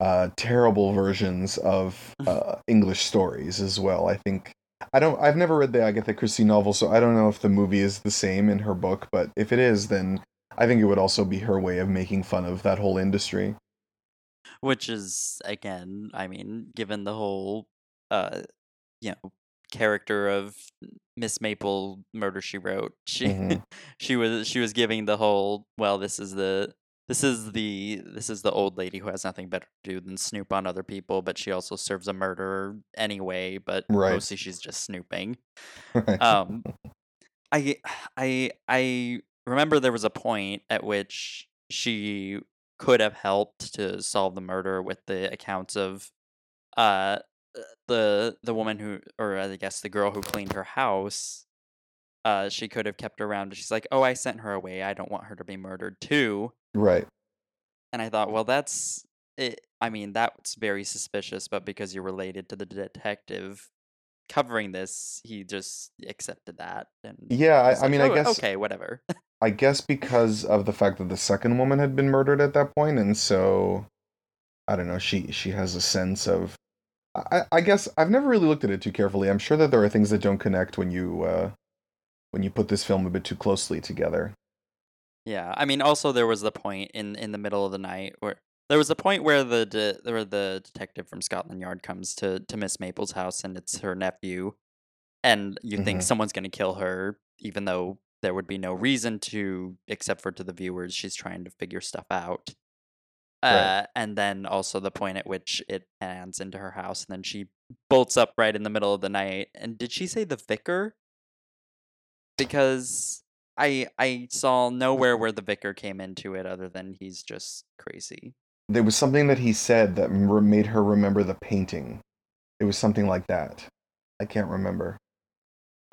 uh, terrible versions of uh, English stories as well. I think I don't. I've never read the Agatha Christie novel, so I don't know if the movie is the same in her book. But if it is, then I think it would also be her way of making fun of that whole industry. Which is again, I mean, given the whole uh you know, character of Miss Marple Murder She Wrote, she Mhm. she was she was giving the whole well, this is the this is the this is the old lady who has nothing better to do than snoop on other people, but she also serves a murderer anyway, but Right. mostly she's just snooping. Right. Um I I I remember there was a point at which she could have helped to solve the murder with the accounts of uh the the woman who or I guess the girl who cleaned her house. Uh she could have kept around she's like, "Oh, I sent her away. I don't want her to be murdered too." right. And I thought, "Well, that's it I mean, that's very suspicious, but because you're related to the detective covering this, he just accepted that and Yeah, I, I like, mean, I "Oh, guess okay, whatever." I guess because of the fact that the second woman had been murdered at that point, and so I don't know. She she has a sense of. I, I guess I've never really looked at it too carefully. I'm sure that there are things that don't connect when you uh, when you put this film a bit too closely together. Yeah, I mean, also there was the point in in the middle of the night where there was a point where the de- where the detective from Scotland Yard comes to to Miss Marple's house and it's her nephew, and you think Mhm. someone's gonna kill her, even though there would be no reason to, except for to the viewers. She's trying to figure stuff out. Right. Uh, and then also the point at which it pans into her house, and then she bolts up right in the middle of the night. And did she say the vicar? Because I I saw nowhere where the vicar came into it other than he's just crazy. There was something that he said that made her remember the painting. It was something like that. I can't remember.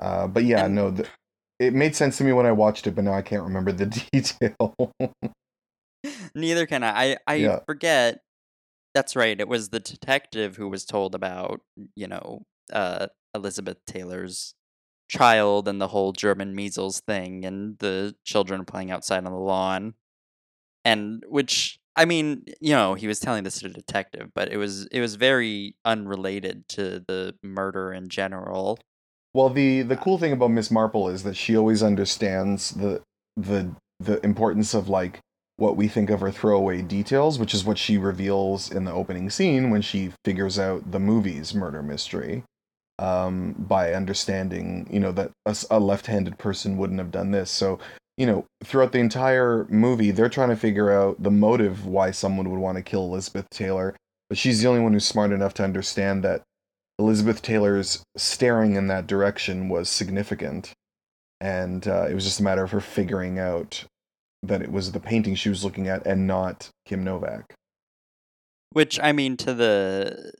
Uh, but yeah, And- no, the, it made sense to me when I watched it, but now I can't remember the detail. Neither can I. I, I Yeah. forget. That's right. It was the detective who was told about, you know, uh, Elizabeth Taylor's child and the whole German measles thing and the children playing outside on the lawn. And which I mean, you know, he was telling this to a detective, but it was it was very unrelated to the murder in general. Well, the the cool thing about Miss Marple is that she always understands the the the importance of like what we think of her throwaway details, which is what she reveals in the opening scene when she figures out the movie's murder mystery. Um, by understanding, you know, that a, a left-handed person wouldn't have done this. So, you know, throughout the entire movie, they're trying to figure out the motive why someone would want to kill Elizabeth Taylor. But she's the only one who's smart enough to understand that Elizabeth Taylor's staring in that direction was significant. And uh, it was just a matter of her figuring out that it was the painting she was looking at and not Kim Novak. Which I mean, to the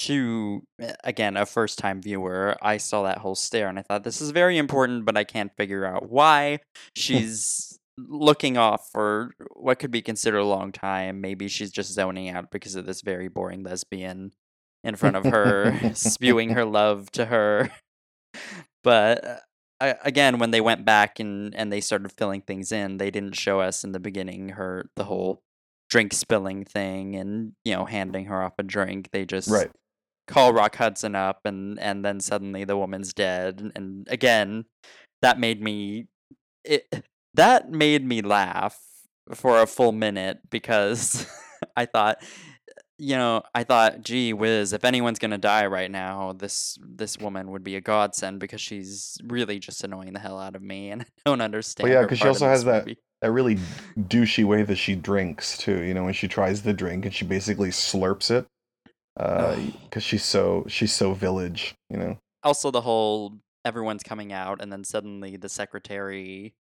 to eh, again a first time viewer, I saw that whole stare and I thought this is very important, but I can't figure out why she's looking off for what could be considered a long time. Maybe she's just zoning out because of this very boring lesbian in front of her, spewing her love to her. But uh, again, when they went back and and they started filling things in, they didn't show us in the beginning her the whole drink spilling thing and you know handing her off a drink. They just Right. Call Rock Hudson up and and then suddenly the woman's dead. And again, that made me it that made me laugh for a full minute because I thought you know, I thought, gee whiz, if anyone's gonna die right now, this this woman would be a godsend because she's really just annoying the hell out of me, and I don't understand. Well, yeah, because she also has this that that really douchey way that she drinks too. You know, when she tries the drink and she basically slurps it, because she's so she's so village. You know. Also, the whole everyone's coming out, and then suddenly the secretary,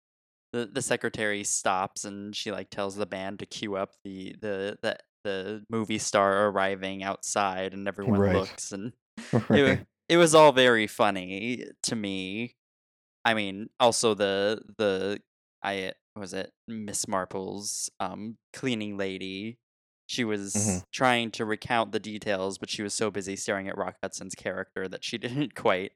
the the secretary stops, and she like tells the band to queue up the the the the movie star arriving outside, and everyone Right. looks, and it Right. it was all very funny to me. I mean, also the the I what was it Miss Marple's um cleaning lady. She was Mhm. trying to recount the details, but she was so busy staring at Rock Hudson's character that she didn't quite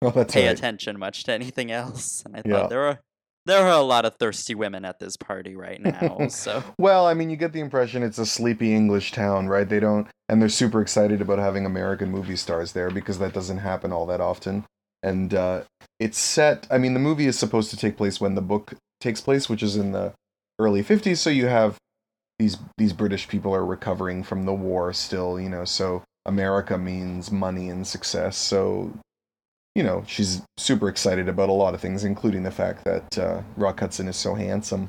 that's pay right. attention much to anything else. And I Yeah. thought there are there are a lot of thirsty women at this party right now. So Well, I mean, you get the impression it's a sleepy English town, right? They don't, and they're super excited about having American movie stars there because that doesn't happen all that often. And uh, it's set. I mean, the movie is supposed to take place when the book takes place, which is in the early '50s. So you have these these British people are recovering from the war still, you know. So America means money and success. So you know, she's super excited about a lot of things, including the fact that uh, Rock Hudson is so handsome.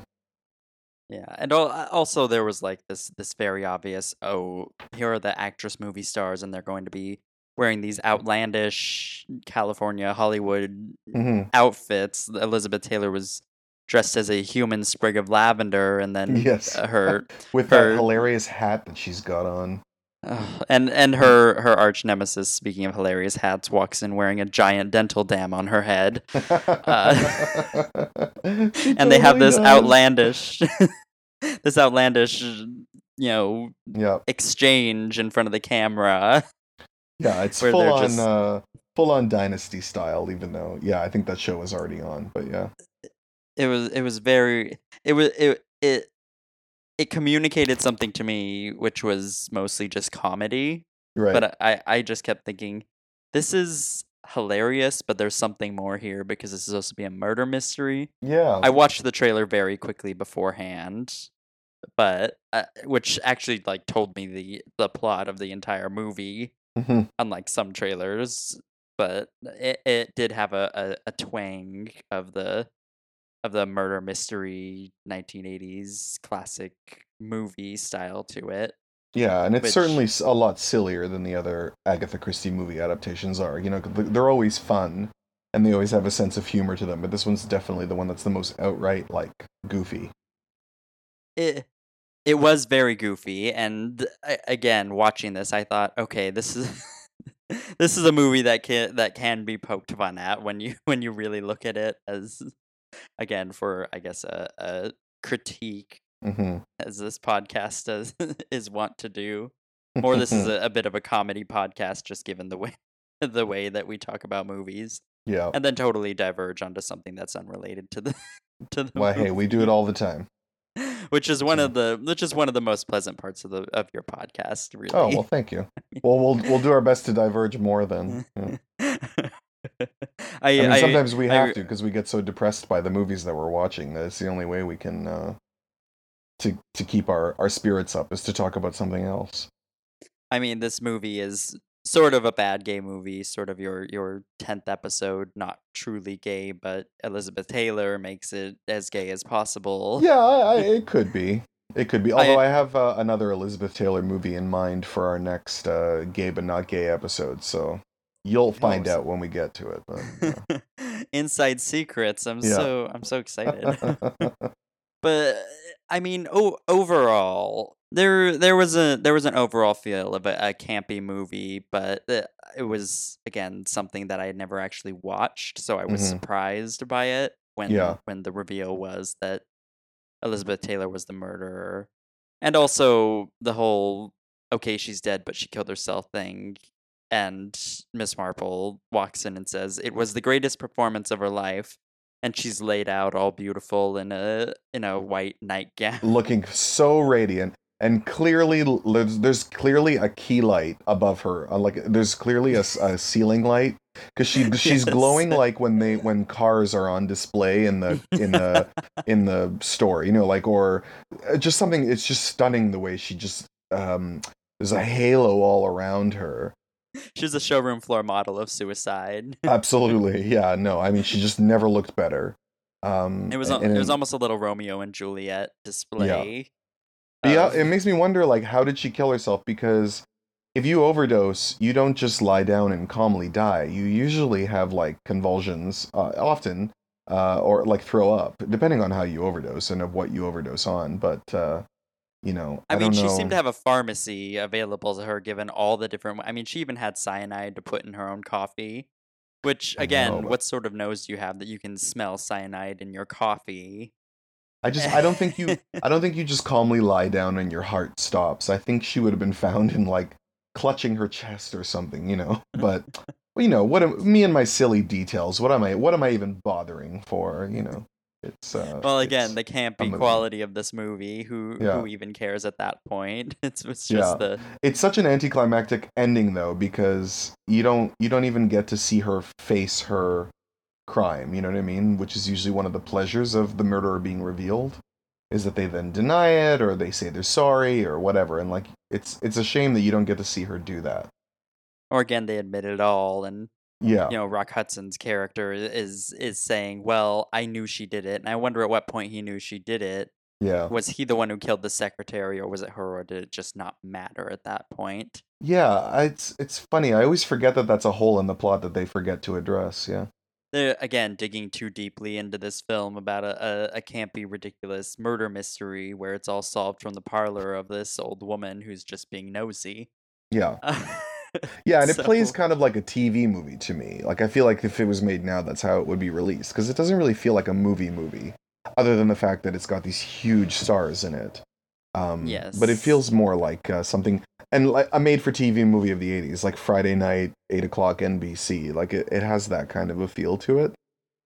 Yeah, and uh, also there was like this this very obvious oh here are the actress movie stars and they're going to be wearing these outlandish California Hollywood Mhm. outfits. Elizabeth Taylor was dressed as a human sprig of lavender, and then Yes. uh, her with her that hilarious hat that she's got on. And and her her arch nemesis, speaking of hilarious hats, walks in wearing a giant dental dam on her head. Uh, and they have this does. outlandish this outlandish you know Yeah, exchange in front of the camera yeah, it's full on, just- uh, full on Dynasty style. Even though, yeah, I think that show was already on, but yeah, it was it was very it was it it it communicated something to me which was mostly just comedy right. but i i just kept thinking this is hilarious but there's something more here because this is supposed to be a murder mystery yeah, I watched the trailer very quickly beforehand, but uh, which actually like told me the the plot of the entire movie, Mhm. unlike some trailers. But it, it did have a, a, a twang of the of the murder mystery 1980s classic movie style to it. yeah, and it's which- certainly a lot sillier than the other Agatha Christie movie adaptations are. You know, they're always fun and they always have a sense of humor to them. But this one's definitely the one that's the most outright like goofy. it it was very goofy and I, again watching this i thought okay this is this is a movie that can that can be poked fun at when you when you really look at it as again for i guess a, a critique hmm as this podcast is is wont to do or this is a, a bit of a comedy podcast just given the way the way that we talk about movies Yeah. and then totally diverge onto something that's unrelated to the to the Well, hey, we do it all the time. which is one of the which is one of the most pleasant parts of the of your podcast really Oh well, thank you. Well, we'll we'll do our best to diverge more then. Yeah. I, I mean, I- sometimes we I- have to because we get so depressed by the movies that we're watching that it's the only way we can uh, to to keep our our spirits up is to talk about something else. I mean, this movie is sort of a bad gay movie, sort of your your tenth episode, not truly gay, but Elizabeth Taylor makes it as gay as possible. Yeah, I, I, it could be. It could be. Although I- I, have uh, another Elizabeth Taylor movie in mind for our next uh, gay but not gay episode, so you'll find Oh, out when we get to it. But, Inside secrets. I'm Yeah. so I'm so excited. but I mean, o- overall, there there was a there was an overall feel of a, a campy movie, but it was again something that I had never actually watched, so I was Mhm. surprised by it when Yeah. when the reveal was that Elizabeth Taylor was the murderer, and also the whole okay she's dead but she killed herself thing. And Miss Marple walks in and says it was the greatest performance of her life, and she's laid out all beautiful in a in a white nightgown. Looking so radiant. And clearly, there's, there's clearly a key light above her. Uh, like there's clearly a ceiling light because she she's Yes. glowing like when they when cars are on display in the in the in the store. You know, like or uh, just something. It's just stunning the way she just um. There's a halo all around her. She's a showroom floor model of suicide. Absolutely, yeah. No, I mean she just never looked better. Um, It was and- al- it was almost a little Romeo and Juliet display. Yeah, of- it makes me wonder like how did she kill herself because if you overdose, you don't just lie down and calmly die. You usually have like convulsions, uh, often, uh, or like throw up, depending on how you overdose and of what you overdose on. But uh, you know, I, I mean, she know. seemed to have a pharmacy available to her, given all the different. I mean, she even had cyanide to put in her own coffee. Which again, know, what sort of nose do you have that you can smell cyanide in your coffee? I just I don't think you I don't think you just calmly lie down and your heart stops. I think she would have been found in like clutching her chest or something, you know. But you know, what am, me and my silly details. What am I what am I even bothering for, you know? It's uh Well, again, it's- the campy quality of this movie. Who Yeah. who even cares at that point? It's, it's Yeah. just the It's such an anticlimactic ending though because you don't you don't even get to see her face her crime, you know what I mean? Which is usually one of the pleasures of the murderer being revealed is that they then deny it or they say they're sorry or whatever and like it's it's a shame that you don't get to see her do that. or again they admit it all and Yeah. you know rock hudson's character is is saying well i knew she did it and i wonder at what point he knew she did it Yeah. was he the one who killed the secretary or was it her or did it just not matter at that point Yeah, it's it's funny. I always forget that that's a hole in the plot that they forget to address, yeah. They're, again digging too deeply into this film about a, a, a campy ridiculous murder mystery where it's all solved from the parlor of this old woman who's just being nosy Yeah. Uh, Yeah, and it plays kind of like a TV movie to me. Like I feel like if it was made now, that's how it would be released because it doesn't really feel like a movie movie, other than the fact that it's got these huge stars in it. Um, but it feels more like uh, something and like a made-for-TV movie of the '80s, like Friday night, eight o'clock NBC. Like it, it has that kind of a feel to it.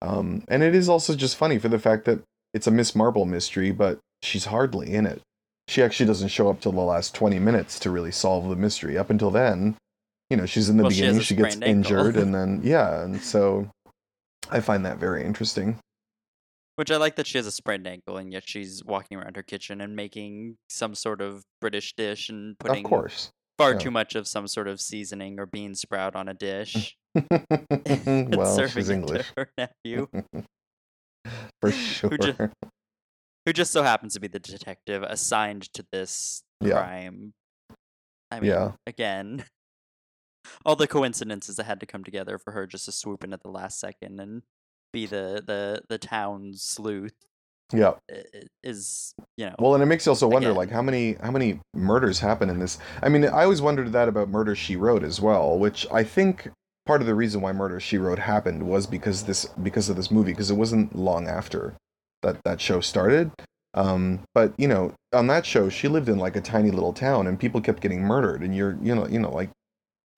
Um, and it is also just funny for the fact that it's a Miss Marple mystery, but she's hardly in it. She actually doesn't show up till the last 20 minutes to really solve the mystery. Up until then, you know, she's in the Well, beginning, a she, gets injured, and then, yeah, and so I find that very interesting. Which I like that she has a sprained ankle and yet she's walking around her kitchen and making some sort of British dish and putting of course. far yeah. too much of some sort of seasoning or bean sprout on a dish. well, she's English. her nephew, For sure. ju- who just so happens to be the detective assigned to this Yeah. crime. I mean, Yeah. again, all the coincidences that had to come together for her just to swoop in at the last second and be the the the town sleuth yeah. is you know Well, and it makes you also wonder, Again. like, how many how many murders happen in this? I mean, I always wondered that about Murder She Wrote as well, which I think part of the reason why Murder She Wrote happened was because this because of this movie, because it wasn't long after that that show started. Um, but you know, on that show, she lived in like a tiny little town, and people kept getting murdered, and you're you know you know like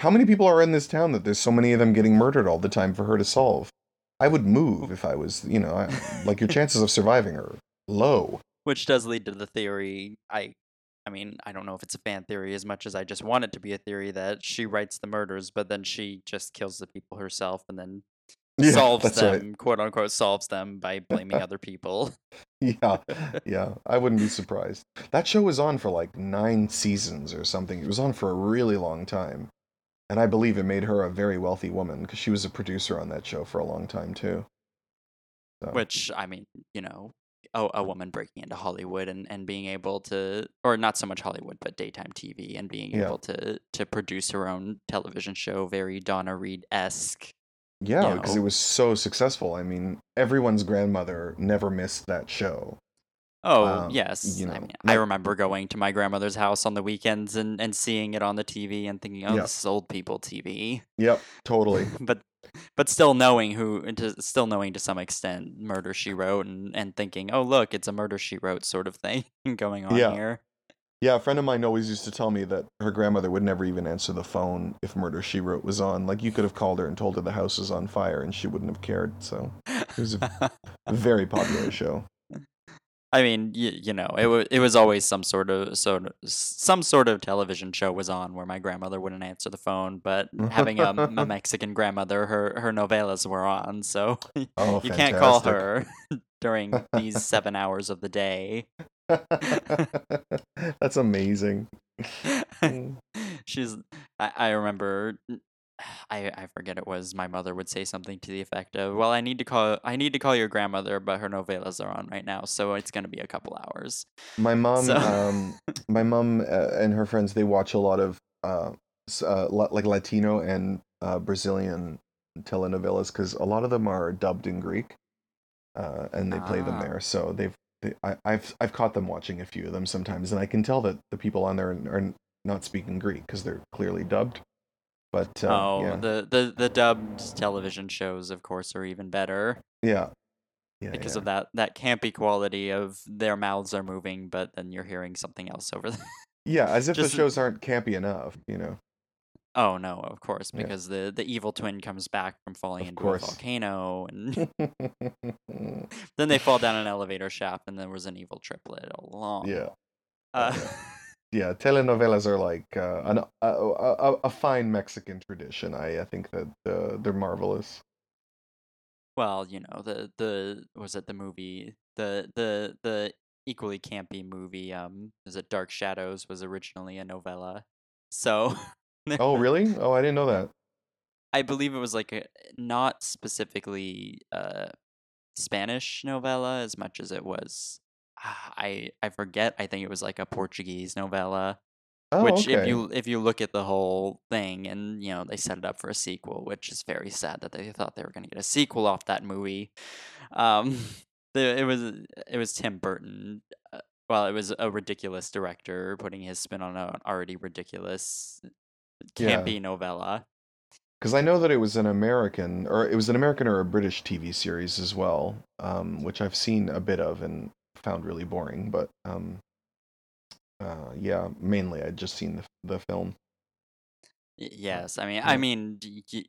How many people are in this town that there's so many of them getting murdered all the time for her to solve? I would move if I was, you know, I, like your chances of surviving are low. Which does lead to the theory. I, I mean, I don't know if it's a fan theory as much as I just want it to be a theory that she writes the murders, but then she just kills the people herself and then Yeah, solves them, right. quote unquote, solves them by blaming other people. Yeah, yeah, I wouldn't be surprised. That show was on for like nine seasons or something. It was on for a really long time. And I believe it made her a very wealthy woman because she was a producer on that show for a long time too. So, Which I mean, you know, a, a woman breaking into Hollywood and, and being able to, or not so much Hollywood, but daytime TV and being Yeah. able to to produce her own television show, very Donna Reed esque. yeah, you because know. it was so successful. I mean, everyone's grandmother never missed that show. Oh Um, yes, you I mean, I remember going to my grandmother's house on the weekends and, and seeing it on the TV and thinking, oh, Yeah. this is old people TV. Yep, totally. but but still knowing who, to, still knowing to some extent, Murder She Wrote, and, and thinking, oh look, it's a Murder She Wrote sort of thing going on Yeah. here. Yeah, a friend of mine always used to tell me that her grandmother would never even answer the phone if Murder She Wrote was on. Like you could have called her and told her the house was on fire and she wouldn't have cared. So it was a very popular show. I mean, you, you know, it was it was always some sort of sort of some sort of television show was on where my grandmother wouldn't answer the phone, but having a, a Mexican grandmother, her her novelas were on, so Oh, you can't call her during these seven hours of the day. That's amazing. She's. I, I remember. I I forget it was my mother would say something to the effect of, "Well, I need to call I need to call your grandmother, but her novelas are on right now, so it's gonna be a couple hours." My mom, So- um, my mom uh, and her friends, they watch a lot of uh, uh like Latino and uh, Brazilian telenovelas because a lot of them are dubbed in Greek, uh, and they play them Ah. there. So they've, they, I, I've, I've caught them watching a few of them sometimes, and I can tell that the people on there are not speaking Greek because they're clearly dubbed. But uh, oh, yeah, the, the the dubbed television shows, of course, are even better yeah, yeah, because yeah. of that that campy quality of their mouths are moving, but then you're hearing something else over there. yeah, as if just- the shows aren't campy enough, you know. Oh no, of course, Yeah. because the the evil twin comes back from falling Of into course. a volcano, and then they fall down an elevator shaft, and there was an evil triplet all along. yeah. Uh, yeah, telenovelas are like uh, an, a, a, a, a fine Mexican tradition. I, I think that uh, they're marvelous. well, you know the the was it the movie the the the equally campy movie um is it Dark Shadows was originally a novella, so. Oh, really? Oh, I didn't know that. I believe it was like a not specifically uh Spanish novella as much as it was I I forget. I think it was like a Portuguese novella. Oh, which if you if you look at the whole thing and you know they set it up for a sequel, which is very sad that they thought they were going to get a sequel off that movie. Um the, it was it was Tim Burton uh, well, it was a ridiculous director putting his spin on an already ridiculous Yeah. campy novella. Because I know that it was an American, or it was an American or a British TV series as well, um, which I've seen a bit of and found really boring. But um, uh, yeah, mainly I'd just seen the the film. Yes, I mean, I mean, d- y-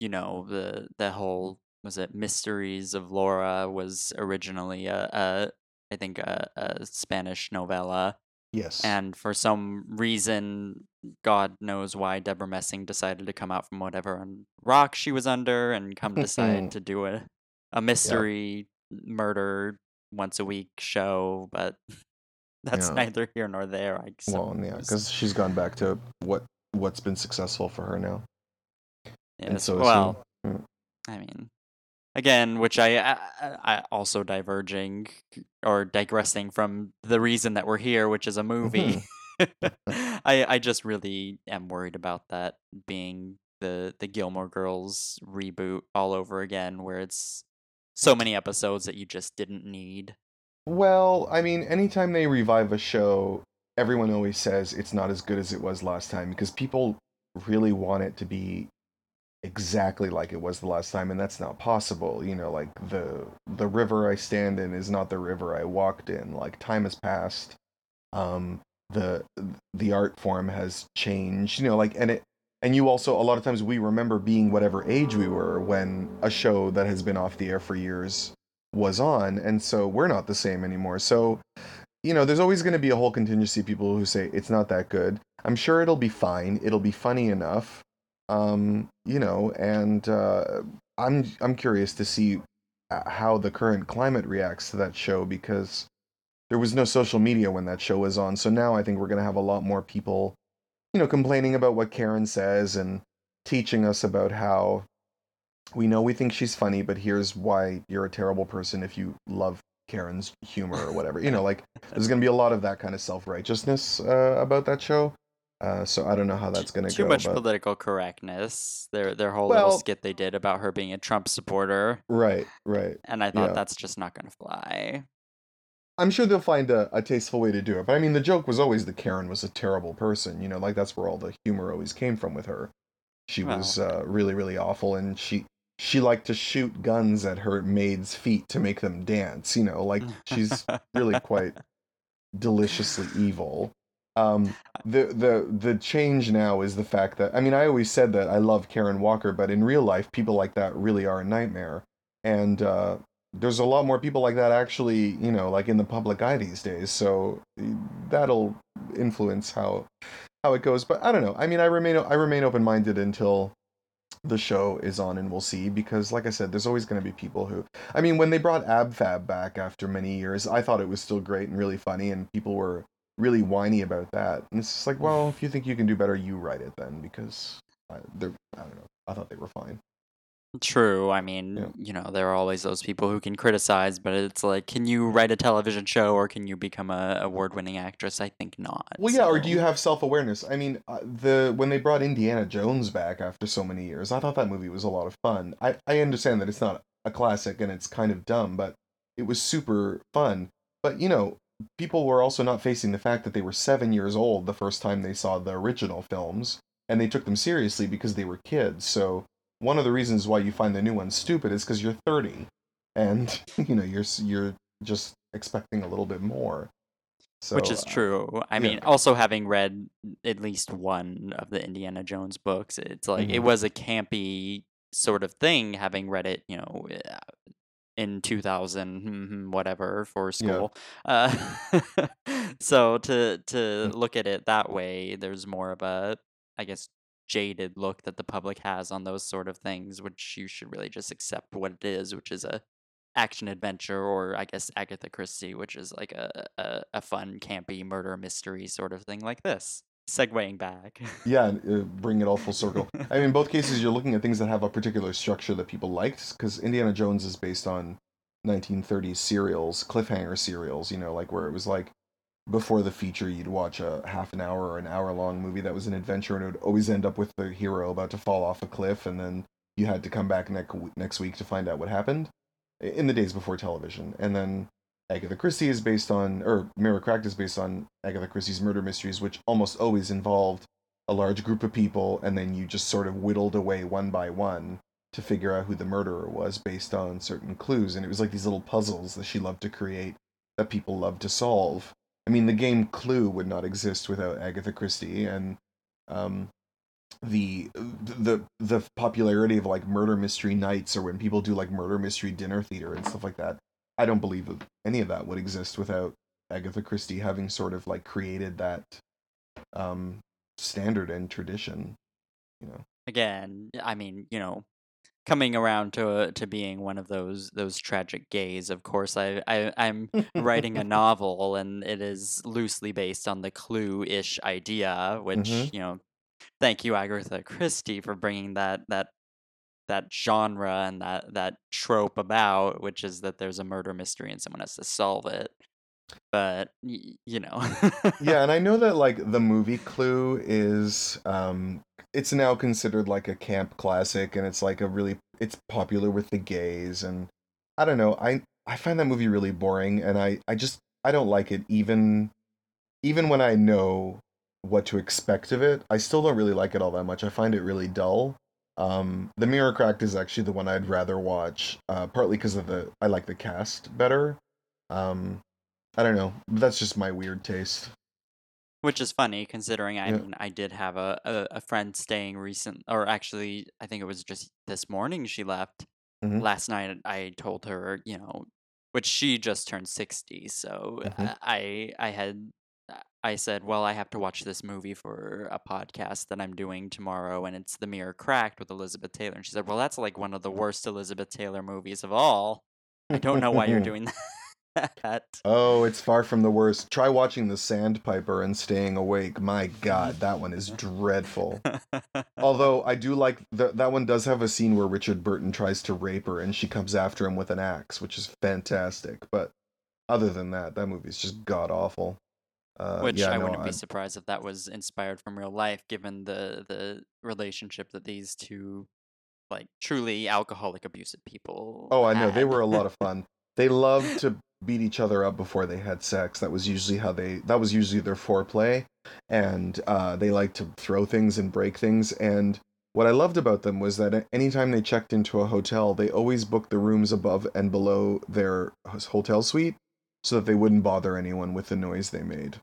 you know, the the whole was it Mysteries of Laura was originally a, a I think a, a Spanish novella, Yes. and for some reason, God knows why, Debra Messing decided to come out from whatever rock she was under and come decide to do a a mystery murder once a week show, but that's Yeah. neither here nor there. I well, yeah, because she's gone back to what what's been successful for her now. and Yes, so he. well, Mm. I mean, again, which I, I, I also diverging or digressing from the reason that we're here, which is a movie. I I just really am worried about that being the the Gilmore Girls reboot all over again, where it's so many episodes that you just didn't need. Well, I mean, anytime they revive a show, everyone always says it's not as good as it was last time because people really want it to be exactly like it was the last time and that's not possible. You know, like the the river I stand in is not the river I walked in. Like time has passed. Um the the art form has changed, you know, like and it and you also a lot of times we remember being whatever age we were when a show that has been off the air for years was on. And so we're not the same anymore. So you know there's always going to be a whole contingency of people who say it's not that good. I'm sure it'll be fine. It'll be funny enough. Um you know and uh i'm i'm curious to see uh, how the current climate reacts to that show because there was no social media when that show was on. So now i think we're going to have a lot more people you know complaining about what karen says and teaching us about how we know we think she's funny, but here's why you're a terrible person if you love Karen's humor or whatever. You know, like there's going to be a lot of that kind of self righteousness uh, about that show. Uh, so I don't know how that's going to go. Too much but... political correctness. Their their whole Well- little skit they did about her being a Trump supporter, Right, right. and I thought Yeah. that's just not going to fly. I'm sure they'll find a, a tasteful way to do it. But I mean, the joke was always that Karen was a terrible person. You know, like that's where all the humor always came from with her. She was uh, really, really awful, and she she liked to shoot guns at her maid's feet to make them dance. You know, like she's really quite deliciously evil. Um, the the the change now is the fact that I mean I always said that I love Karen Walker, but in real life people like that really are a nightmare, and uh, there's a lot more people like that actually you know like in the public eye these days. So that'll influence how how it goes. But I don't know. I mean I remain I remain open minded until the show is on and we'll see because like i said there's always going to be people who i mean when they brought abfab back after many years i thought it was still great and really funny and people were really whiny about that and it's just like well if you think you can do better you write it then because I, they're i don't know i thought they were fine True. I mean, you know, there are always those people who can criticize, but it's like, can you write a television show or can you become a award-winning actress? I think not. well yeah or do you have self-awareness i mean uh, the when they brought indiana jones back after so many years i thought that movie was a lot of fun i i understand that it's not a classic and it's kind of dumb but it was super fun but you know people were also not facing the fact that they were seven years old the first time they saw the original films and they took them seriously because they were kids so one of the reasons why you find the new ones stupid is because you're 30 and you know you're you're just expecting a little bit more so Which is uh, true. I yeah. mean, also having read at least one of the Indiana Jones books, it's like it Mhm. was a campy sort of thing. Having read it, you know, uh, in two thousand hmm, whatever for Yeah. school. Uh, so to to Mm. look at it that way, there's more of a, I guess, jaded look that the public has on those sort of things, which you should really just accept what it is, which is a action adventure, or I guess Agatha Christie, which is like a, a, a fun, campy murder mystery sort of thing like this. Segueing back. yeah and, uh, bring it all full circle i mean in both cases you're looking at things that have a particular structure that people liked because indiana jones is based on 1930s serials cliffhanger serials you know like where it was like before the feature you'd watch a half an hour or an hour long movie that was an adventure and it would always end up with the hero about to fall off a cliff and then you had to come back next next week to find out what happened in the days before television and then Agatha Christie is based on, or Mirror Cracked is based on Agatha Christie's murder mysteries, which almost always involved a large group of people, and then you just sort of whittled away one by one to figure out who the murderer was based on certain clues. And it was like these little puzzles that she loved to create that people loved to solve. I mean, the game Clue would not exist without Agatha Christie, and um, the the the popularity of like murder mystery nights or when people do like murder mystery dinner theater and stuff like that. I don't believe any of that would exist without agatha christie having sort of like created that um standard and tradition you know? Again, I mean, you know, coming around to to being one of those those tragic gays. Of course, I, I I'm writing a novel, and it is loosely based on the Clue-ish idea, which Mhm. you know, thank you, Agatha Christie, for bringing that that that genre and that that trope about, which is that there's a murder mystery and someone has to solve it. But y- you know, yeah and i know that like the movie clue is um it's now considered like a camp classic and it's like a really it's popular with the gays and i don't know i i find that movie really boring and i i just i don't like it even even when i know what to expect of it i still don't really like it all that much i find it really dull. Um the mirror cracked is actually the one i'd rather watch uh partly because of the i like the cast better. Um i don't know that's just my weird taste Which is funny considering I Yeah. mean I did have a, a, a friend staying recent or actually I think it was just this morning she left. Mhm. Last night I told her, you know, which she just turned 60, so Mhm. I I had I said, "Well, I have to watch this movie for a podcast that I'm doing tomorrow and it's The Mirror Cracked with Elizabeth Taylor." And she said, "Well, that's like one of the worst Elizabeth Taylor movies of all. I don't know why you're doing that." Oh, it's far from the worst. Try watching The Sandpiper and staying awake. My God, that one is dreadful. Although I do like the, that one does have a scene where Richard Burton tries to rape her and she comes after him with an axe, which is fantastic. But other than that, that movie's just god awful. Uh, Which yeah, I no, wouldn't I- be surprised if that was inspired from real life, given the the relationship that these two, like truly alcoholic, abusive people. Oh, I know. They were a lot of fun. They loved to beat each other up before they had sex. That was usually how they that was usually their foreplay. And uh, they liked to throw things and break things. And what I loved about them was that anytime they checked into a hotel, they always booked the rooms above and below their hotel suite so that they wouldn't bother anyone with the noise they made.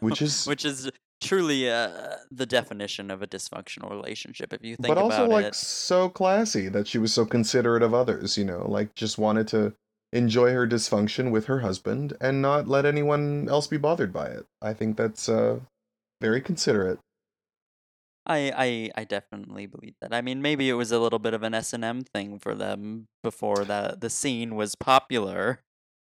which is- which is truly uh, the definition of a dysfunctional relationship. If you think but also like it, so classy that she was so considerate of others, you know, like just wanted to enjoy her dysfunction with her husband and not let anyone else be bothered by it. I think that's uh very considerate. I, I I definitely believe that. I mean, maybe it was a little bit of an S and M thing for them before the the scene was popular.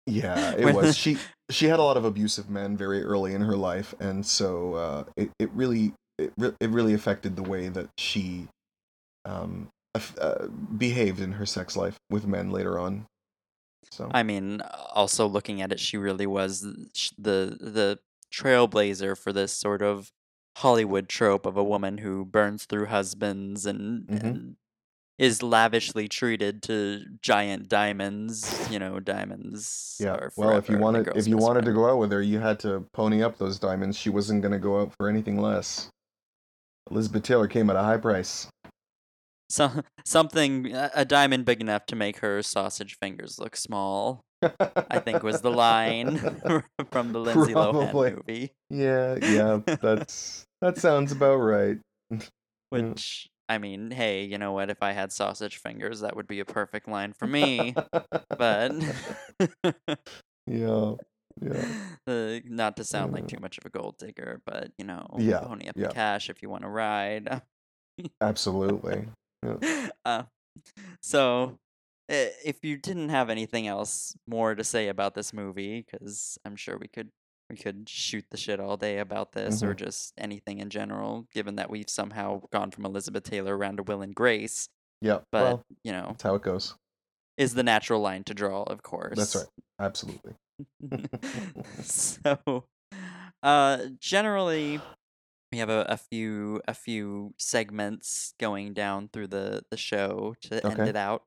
Yeah, it was. She she had a lot of abusive men very early in her life and so uh it it really it, re- it really affected the way that she um uh, behaved in her sex life with men later on. So I mean, also looking at it, she really was the the trailblazer for this sort of Hollywood trope of a woman who burns through husbands and, Mhm. and is lavishly treated to giant diamonds. You know, diamonds. Yeah. Well, if you wanted if you wanted to go out with her, you had to pony up those diamonds. She wasn't going to go out for anything less. Elizabeth Taylor came at a high price. So, something a a diamond big enough to make her sausage fingers look small. I think was the line from the Lindsay Probably. Lohan movie. Yeah, yeah, that's that sounds about right. Which I mean, hey, you know what? If I had sausage fingers, that would be a perfect line for me. but yeah, yeah. uh, not to sound like too much of a gold digger, but you know, Yeah, pony up yeah. the cash if you want to ride. Absolutely. uh, so, i- if you didn't have anything else more to say about this movie, because I'm sure we could we could shoot the shit all day about this, or Mhm. just anything in general, given that we've somehow gone from Elizabeth Taylor around to Will and Grace. Yeah. But well, you know, that's how it goes. is the natural line to draw, of course. That's right. Absolutely. so, uh, generally, we have a, a few a few segments going down through the the show to end it out.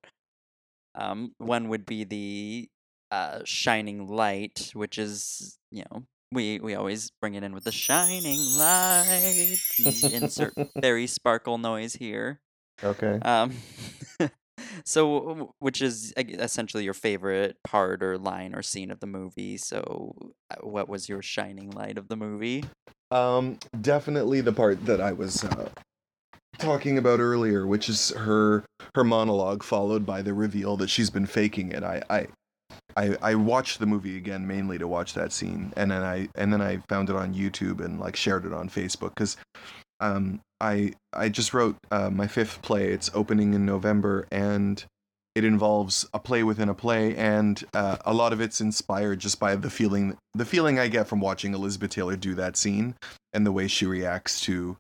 Um, one would be the uh, shining light, which is you know we we always bring it in with the shining light. Insert very sparkle noise here. Okay. Um, so which is essentially your favorite part or line or scene of the movie. So, uh, what was your shining light of the movie? Um, definitely the part that I was uh, talking about earlier, which is her her monologue followed by the reveal that she's been faking it. I I I, I watched the movie again mainly to watch that scene, and then I and then I found it on YouTube and like shared it on Facebook because um I I just wrote uh, my fifth play. It's opening in November and. It involves a play within a play, and uh, a lot of it's inspired just by the feeling the feeling I get from watching Elizabeth Taylor do that scene and the way she reacts to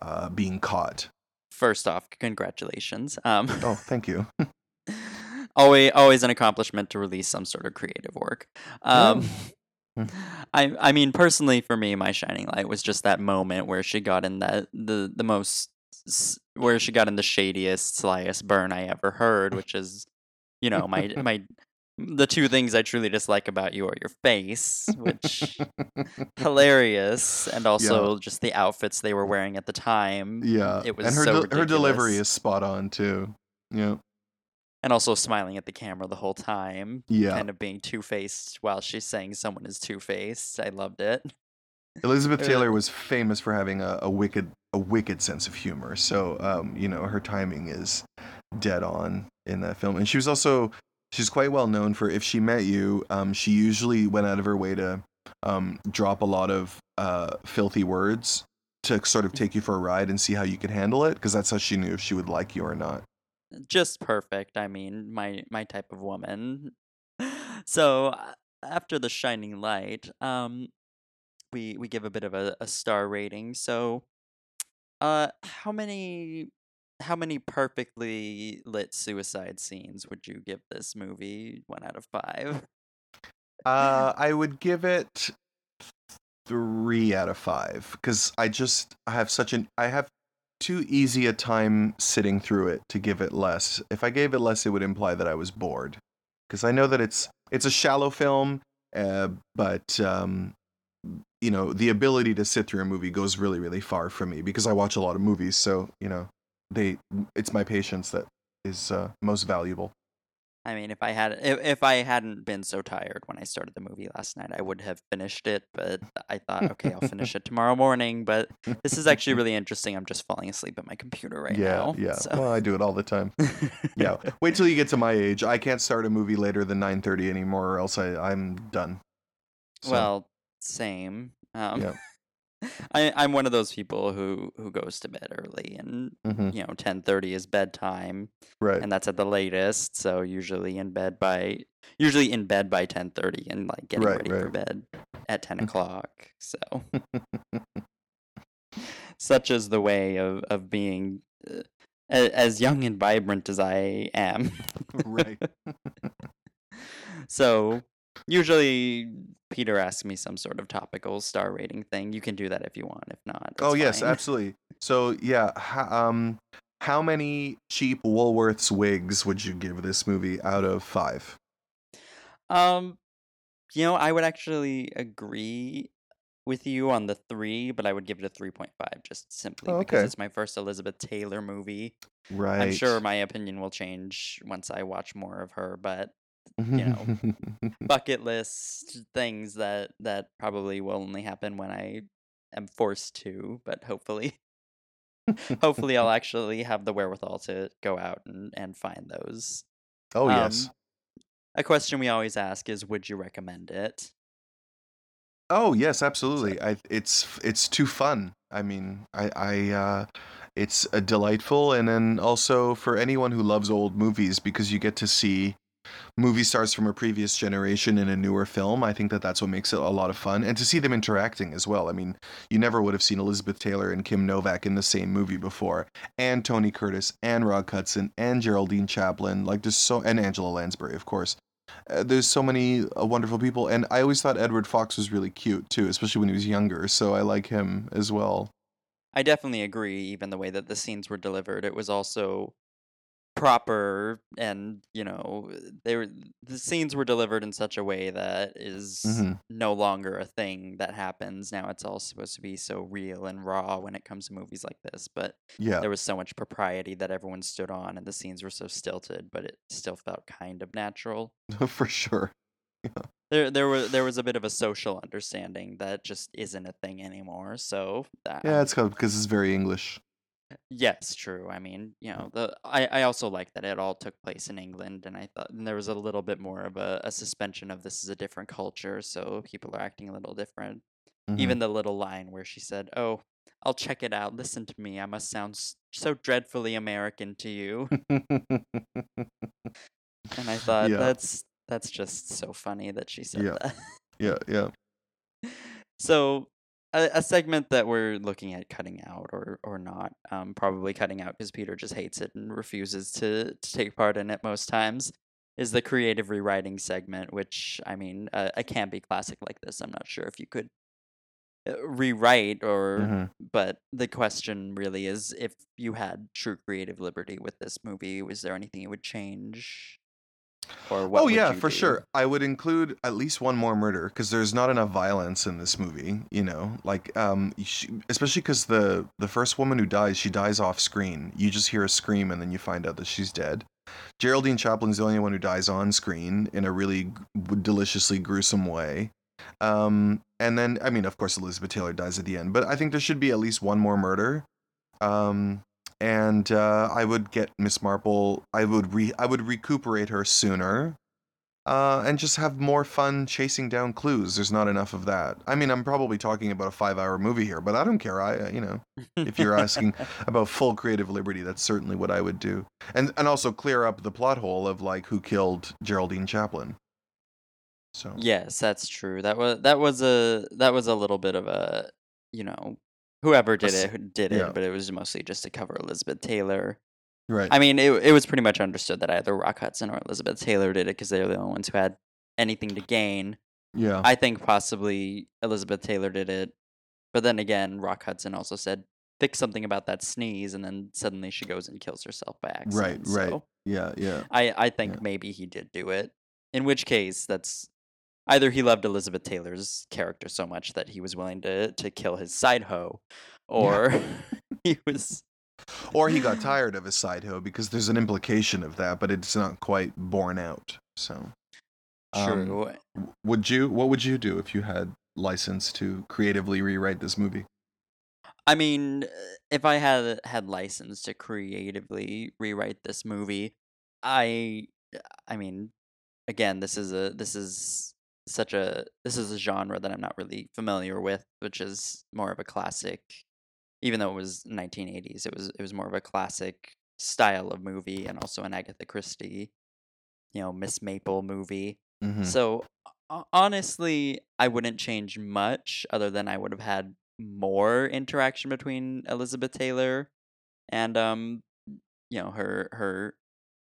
uh, being caught. First off, congratulations. Um, Oh, thank you. always always an accomplishment to release some sort of creative work. Um. I I mean personally for me my shining light was just that moment where she got in that the the most where she got in the shadiest slyest burn I ever heard which is you know my my the two things I truly dislike about you are your face which hilarious and also just the outfits they were wearing at the time. Yeah, it was and her so de- her delivery is spot on too. Yeah, and also smiling at the camera the whole time yeah, kind of being two faced while she's saying someone is two faced. I loved it. Elizabeth Taylor was famous for having a, a wicked a wicked sense of humor. So um, you know, her timing is dead on in that film. And she was also she's quite well known for if she met you, um, she usually went out of her way to um, drop a lot of uh, filthy words to sort of take you for a ride and see how you could handle it because that's how she knew if she would like you or not. Just perfect. I mean, my my type of woman. So uh, after the shining light, um, we we give a bit of a, a star rating. So, uh, how many how many perfectly lit suicide scenes would you give this movie? One out of five. Uh, I would give it three out of five because I just I have such an I have too easy a time sitting through it to give it less. If I gave it less, it would imply that I was bored because I know that it's it's a shallow film, uh, but um, you know the ability to sit through a movie goes really really far for me because I watch a lot of movies. So you know they it's my patience that is uh, most valuable. I mean, if I had if, if I hadn't been so tired when I started the movie last night, I would have finished it. But I thought, okay, I'll finish it tomorrow morning. But this is actually really interesting. I'm just falling asleep at my computer right yeah, now. Yeah, so- Well, I do it all the time. yeah. Wait till you get to my age. I can't start a movie later than 9:30 anymore, or else I I'm done. So, Well, same. Um, Yeah. I I'm one of those people who who goes to bed early, and Mhm. you know, ten thirty is bedtime, right. and that's at the latest. So usually in bed by usually in bed by ten thirty, and like getting Right, ready for bed at ten o'clock. So such is the way of of being. Uh, as young and vibrant as I am, right. So usually Peter asks me some sort of topical star rating thing. You can do that if you want. If not, oh yes, fine. absolutely. So yeah, um, how many cheap Woolworths wigs would you give this movie out of five? Um, you know, I would actually agree with you on the three, but I would give it a three point five just simply Oh, because it's my first Elizabeth Taylor movie. Right. I'm sure my opinion will change once I watch more of her, but you know, bucket list things that that probably will only happen when I am forced to, but hopefully hopefully I'll actually have the wherewithal to go out and, and find those. oh yes. Um, a question we always ask is would you recommend it? Oh yes, absolutely. I it's it's too fun. I mean, I I uh it's a delightful and then also for anyone who loves old movies because you get to see movie stars from a previous generation in a newer film. I think that that's what makes it a lot of fun and to see them interacting as well. I mean, you never would have seen Elizabeth Taylor and Kim Novak in the same movie before and Tony Curtis and Rock Hudson and Geraldine Chaplin like there's so and Angela Lansbury, of course uh, there's so many uh, wonderful people and i always thought edward fox was really cute too especially when he was younger so i like him as well I definitely agree, even the way that the scenes were delivered. It was also proper and, you know, they were the scenes were delivered in such a way that is Mhm. no longer a thing that happens. Now it's all supposed to be so real and raw when it comes to movies like this. But yeah there was so much propriety that everyone stood on and the scenes were so stilted, but it still felt kind of natural. for sure There there was there was a bit of a social understanding that just isn't a thing anymore. So that yeah it's because it's very english Yes, true. I mean, you know, the I, I also like that it all took place in England, and I thought and there was a little bit more of a, a suspension of this is a different culture, so people are acting a little different. Mhm. Even the little line where she said, "Oh, I'll check it out. Listen to me. I must sound so dreadfully American to you." and I thought Yeah. that's that's just so funny that she said Yeah. that. yeah yeah So, a, a segment that we're looking at cutting out or or not, um, probably cutting out because Peter just hates it and refuses to to take part in it most times, is the creative rewriting segment. Which I mean, a, a campy classic like this, I'm not sure if you could uh, rewrite or. Mhm. But the question really is, if you had true creative liberty with this movie, was there anything you would change? Or what oh yeah for do? sure. I would include at least one more murder because there's not enough violence in this movie you know? Like um she, especially because the the first woman who dies she dies off screen. You just hear a scream and then you find out that she's dead. Geraldine chaplin's the only one who dies on screen in a really g- deliciously gruesome way. Um, and then, I mean, of course, Elizabeth Taylor dies at the end, but I think there should be at least one more murder. Um, and uh, I would get Miss Marple. I would re I would recuperate her sooner, uh, and just have more fun chasing down clues. There's not enough of that. I mean, I'm probably talking about a five-hour movie here, but I don't care. I, you know, if you're asking about full creative liberty, that's certainly what I would do, and and also clear up the plot hole of like who killed Geraldine Chaplin. So Yes, that's true. That was that was a that was a little bit of a you know whoever did it did yeah. it, but it was mostly just to cover Elizabeth Taylor. right, I mean, it it was pretty much understood that either Rock Hudson or Elizabeth Taylor did it because they're the only ones who had anything to gain. yeah, I think possibly Elizabeth Taylor did it, but then again, Rock Hudson also said fix something about that sneeze, and then suddenly she goes and kills herself by right, accident. right, So yeah, yeah, I I think Yeah. maybe he did do it. In which case, that's either he loved Elizabeth Taylor's character so much that he was willing to to kill his side hoe, or he was or he got tired of his side hoe because there's an implication of that, but it's not quite borne out. So, um, true. w- would you? What would you do if you had license to creatively rewrite this movie? I mean, if I had had license to creatively rewrite this movie, I I mean, again, this is a this is such a this is a genre that I'm not really familiar with, which is more of a classic even though it was 1980s, it was it was more of a classic style of movie and also an Agatha Christie, you know, Miss Marple movie. Mhm. So honestly, I wouldn't change much other than I would have had more interaction between Elizabeth Taylor and um you know her her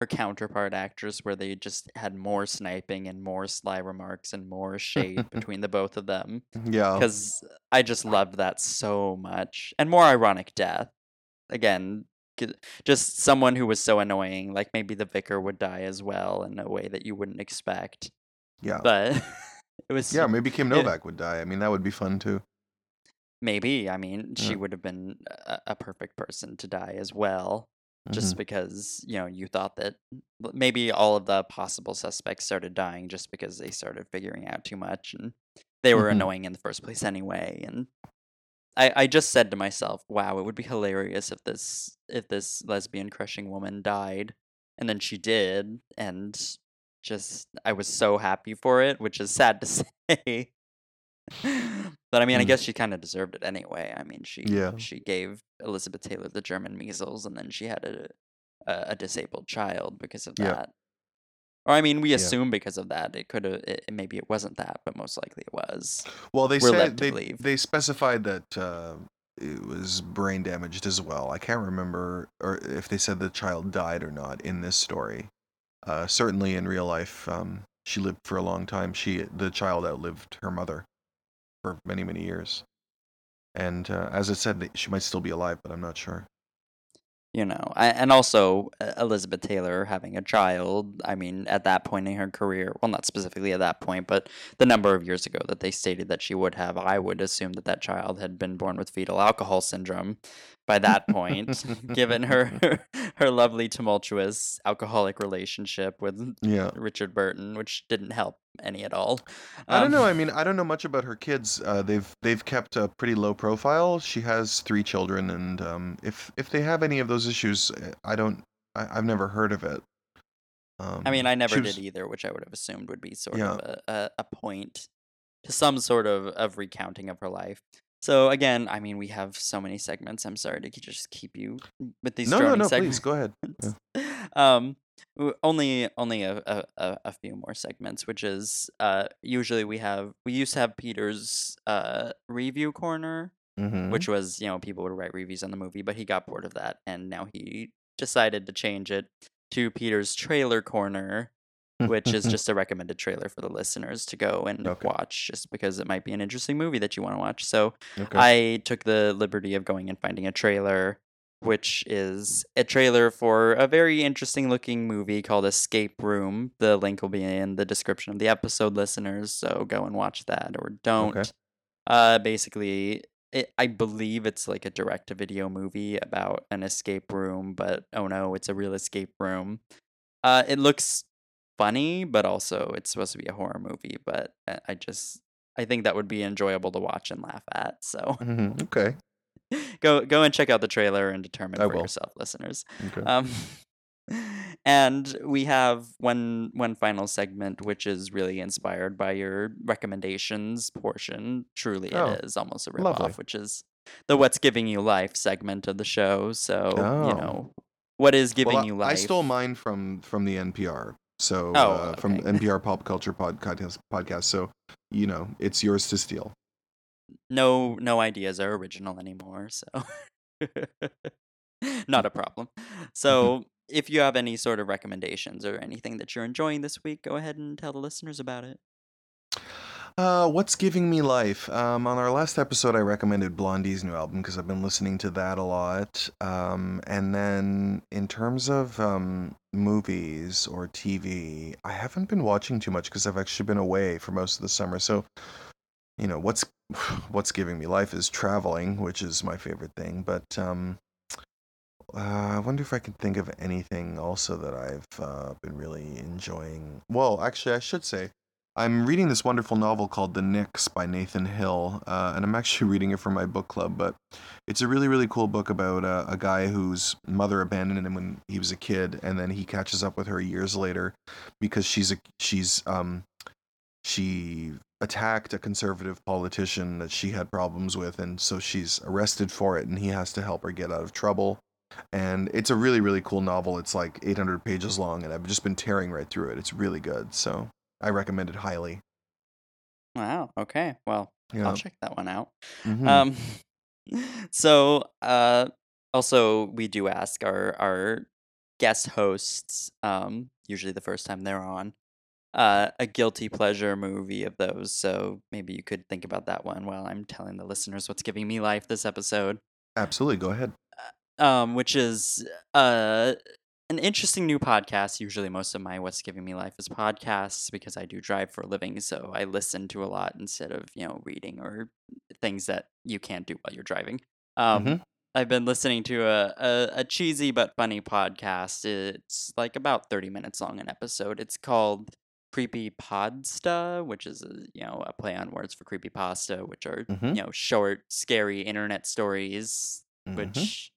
her counterpart actress where they just had more sniping and more sly remarks and more shade between the both of them Yeah, because I just loved that so much and more ironic death again just someone who was so annoying like maybe the vicar would die as well in a way that you wouldn't expect yeah, but it was yeah. Maybe Kim. Novak would die. I mean, that would be fun too. maybe i mean she Yeah. would have been a, a perfect person to die as well Mm-hmm. just because you know you thought that maybe all of the possible suspects started dying just because they started figuring out too much and they were Mhm. annoying in the first place anyway and I, I just said to myself wow it would be hilarious if this if this lesbian crushing woman died and then she did and just i was so happy for it which is sad to say but i mean i Mm. guess she kind of deserved it anyway i mean she Yeah. she gave elizabeth taylor the german measles and then she had a a, a disabled child because of Yeah. that or i mean we Yeah. assume because of that it could have maybe it wasn't that but most likely it was Well, they We're said they believe. they specified that uh, it was brain damaged as well. I can't remember or if they said the child died or not in this story. Uh, certainly in real life, um, she lived for a long time. She the child outlived her mother for many many years, and uh, as I said, she might still be alive, but I'm not sure. you know I, and also elizabeth taylor having a child i mean at that point in her career well not specifically at that point but the number of years ago that they stated that she would have i would assume that that child had been born with fetal alcohol syndrome by that point given her her lovely tumultuous alcoholic relationship with Yeah. richard burton which didn't help any at all I don't Um, know. I mean, I don't know much about her kids. Uh, they've they've kept a pretty low profile. She has three children, and um, if if they have any of those issues, I don't. I, I've never heard of it. Um, I mean, I never was- did either, which I would have assumed would be sort Yeah. of a, a, a point to some sort of, of recounting of her life. So again, I mean, we have so many segments. I'm sorry to just keep you with these No, no, no. segments. Please go ahead. Yeah. um, only only a, a, a few more segments, which is uh usually we have we used to have Peter's uh review corner, Mhm. which was you know people would write reviews on the movie, but he got bored of that, and now he decided to change it to Peter's trailer corner, which is just a recommended trailer for the listeners to go and Okay. watch, just because it might be an interesting movie that you want to watch. So Okay. I took the liberty of going and finding a trailer, which is a trailer for a very interesting looking movie called Escape Room. The link will be in the description of the episode, listeners. So go and watch that or don't. Okay. Uh, basically, it, I believe it's like a direct to video movie about an escape room, but oh no, it's a real escape room. Uh, it looks funny, but also it's supposed to be a horror movie. But I- just I think that would be enjoyable to watch and laugh at. So Mhm, Okay. go go and check out the trailer and determine I for will. yourself, listeners. Okay. Um, and we have one one final segment, which is really inspired by your recommendations portion. Truly, Oh, it is almost a ripoff, lovely. which is the "What's Giving You Life" segment of the show. So you Oh. know, what is giving well, you life? I stole mine from from the NPR. So Oh, uh, from okay. NPR Pop Culture podcast podcast. So you know, it's yours to steal. no no ideas are original anymore so not a problem so if you have any sort of recommendations or anything that you're enjoying this week go ahead and tell the listeners about it Uh, what's giving me life? Um, on our last episode, I recommended Blondie's new album because I've been listening to that a lot. Um, and then in terms of um, movies or TV, I haven't been watching too much because I've actually been away for most of the summer. So, you know, what's what's giving me life is traveling, which is my favorite thing. But um, uh, I wonder if I can think of anything also that I've uh, been really enjoying. Well, actually, I should say. I'm reading this wonderful novel called The Nix by Nathan Hill, uh, and I'm actually reading it for my book club. But it's a really, really cool book about uh, a guy whose mother abandoned him when he was a kid, and then he catches up with her years later because she's a she's um she attacked a conservative politician that she had problems with, and so she's arrested for it, and he has to help her get out of trouble. And it's a really, really cool novel. It's like 800 pages long, and I've just been tearing right through it. It's really good. So I recommend it highly. wow okay well Yeah. i'll check that one out Mhm. um so uh also we do ask our our guest hosts um usually the first time they're on uh a guilty pleasure movie of those so maybe you could think about that one while i'm telling the listeners what's giving me life this episode Absolutely. Go ahead. um which is uh an interesting new podcast usually most of my what's giving me life is podcasts because i do drive for a living so i listen to a lot instead of you know reading or things that you can't do while you're driving um Mhm. i've been listening to a, a a cheesy but funny podcast it's like about 30 minutes long an episode it's called creepy podsta which is a, you know a play on words for creepy pasta which are Mhm. you know short scary internet stories Mhm. which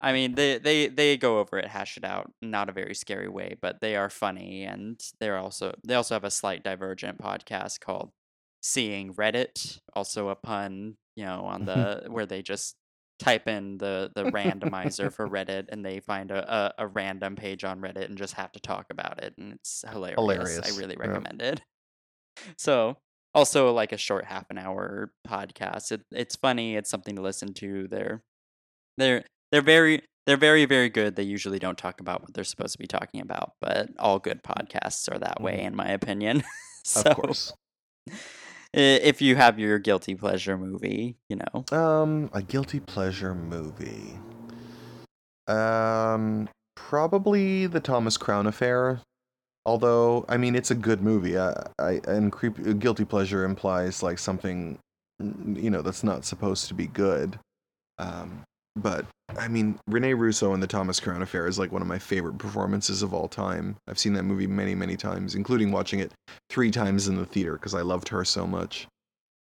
I mean they they they go over it, hash it out, not a very scary way, but they are funny and they're also they also have a slight divergent podcast called Seeing Reddit, also a pun, you know, on the where they just type in the the randomizer for Reddit and they find a, a, a random page on Reddit and just have to talk about it and it's hilarious. Hilarious, I really recommend it. So also like a short half an hour podcast. It, it's funny. It's something to listen to. They're they're they're very they're very very good. They usually don't talk about what they're supposed to be talking about, but all good podcasts are that way, Mhm. in my opinion. so, Of course. if you have your guilty pleasure movie, you know, Um, a guilty pleasure movie. Um, probably the Thomas Crown Affair. Although, I mean, it's a good movie. I, I and creep, guilty pleasure implies like something, mm, you know, that's not supposed to be good. Um, but I mean, Rene Russo in the Thomas Crown Affair is like one of my favorite performances of all time. I've seen that movie many, many times, including watching it three times in the theater because I loved her so much.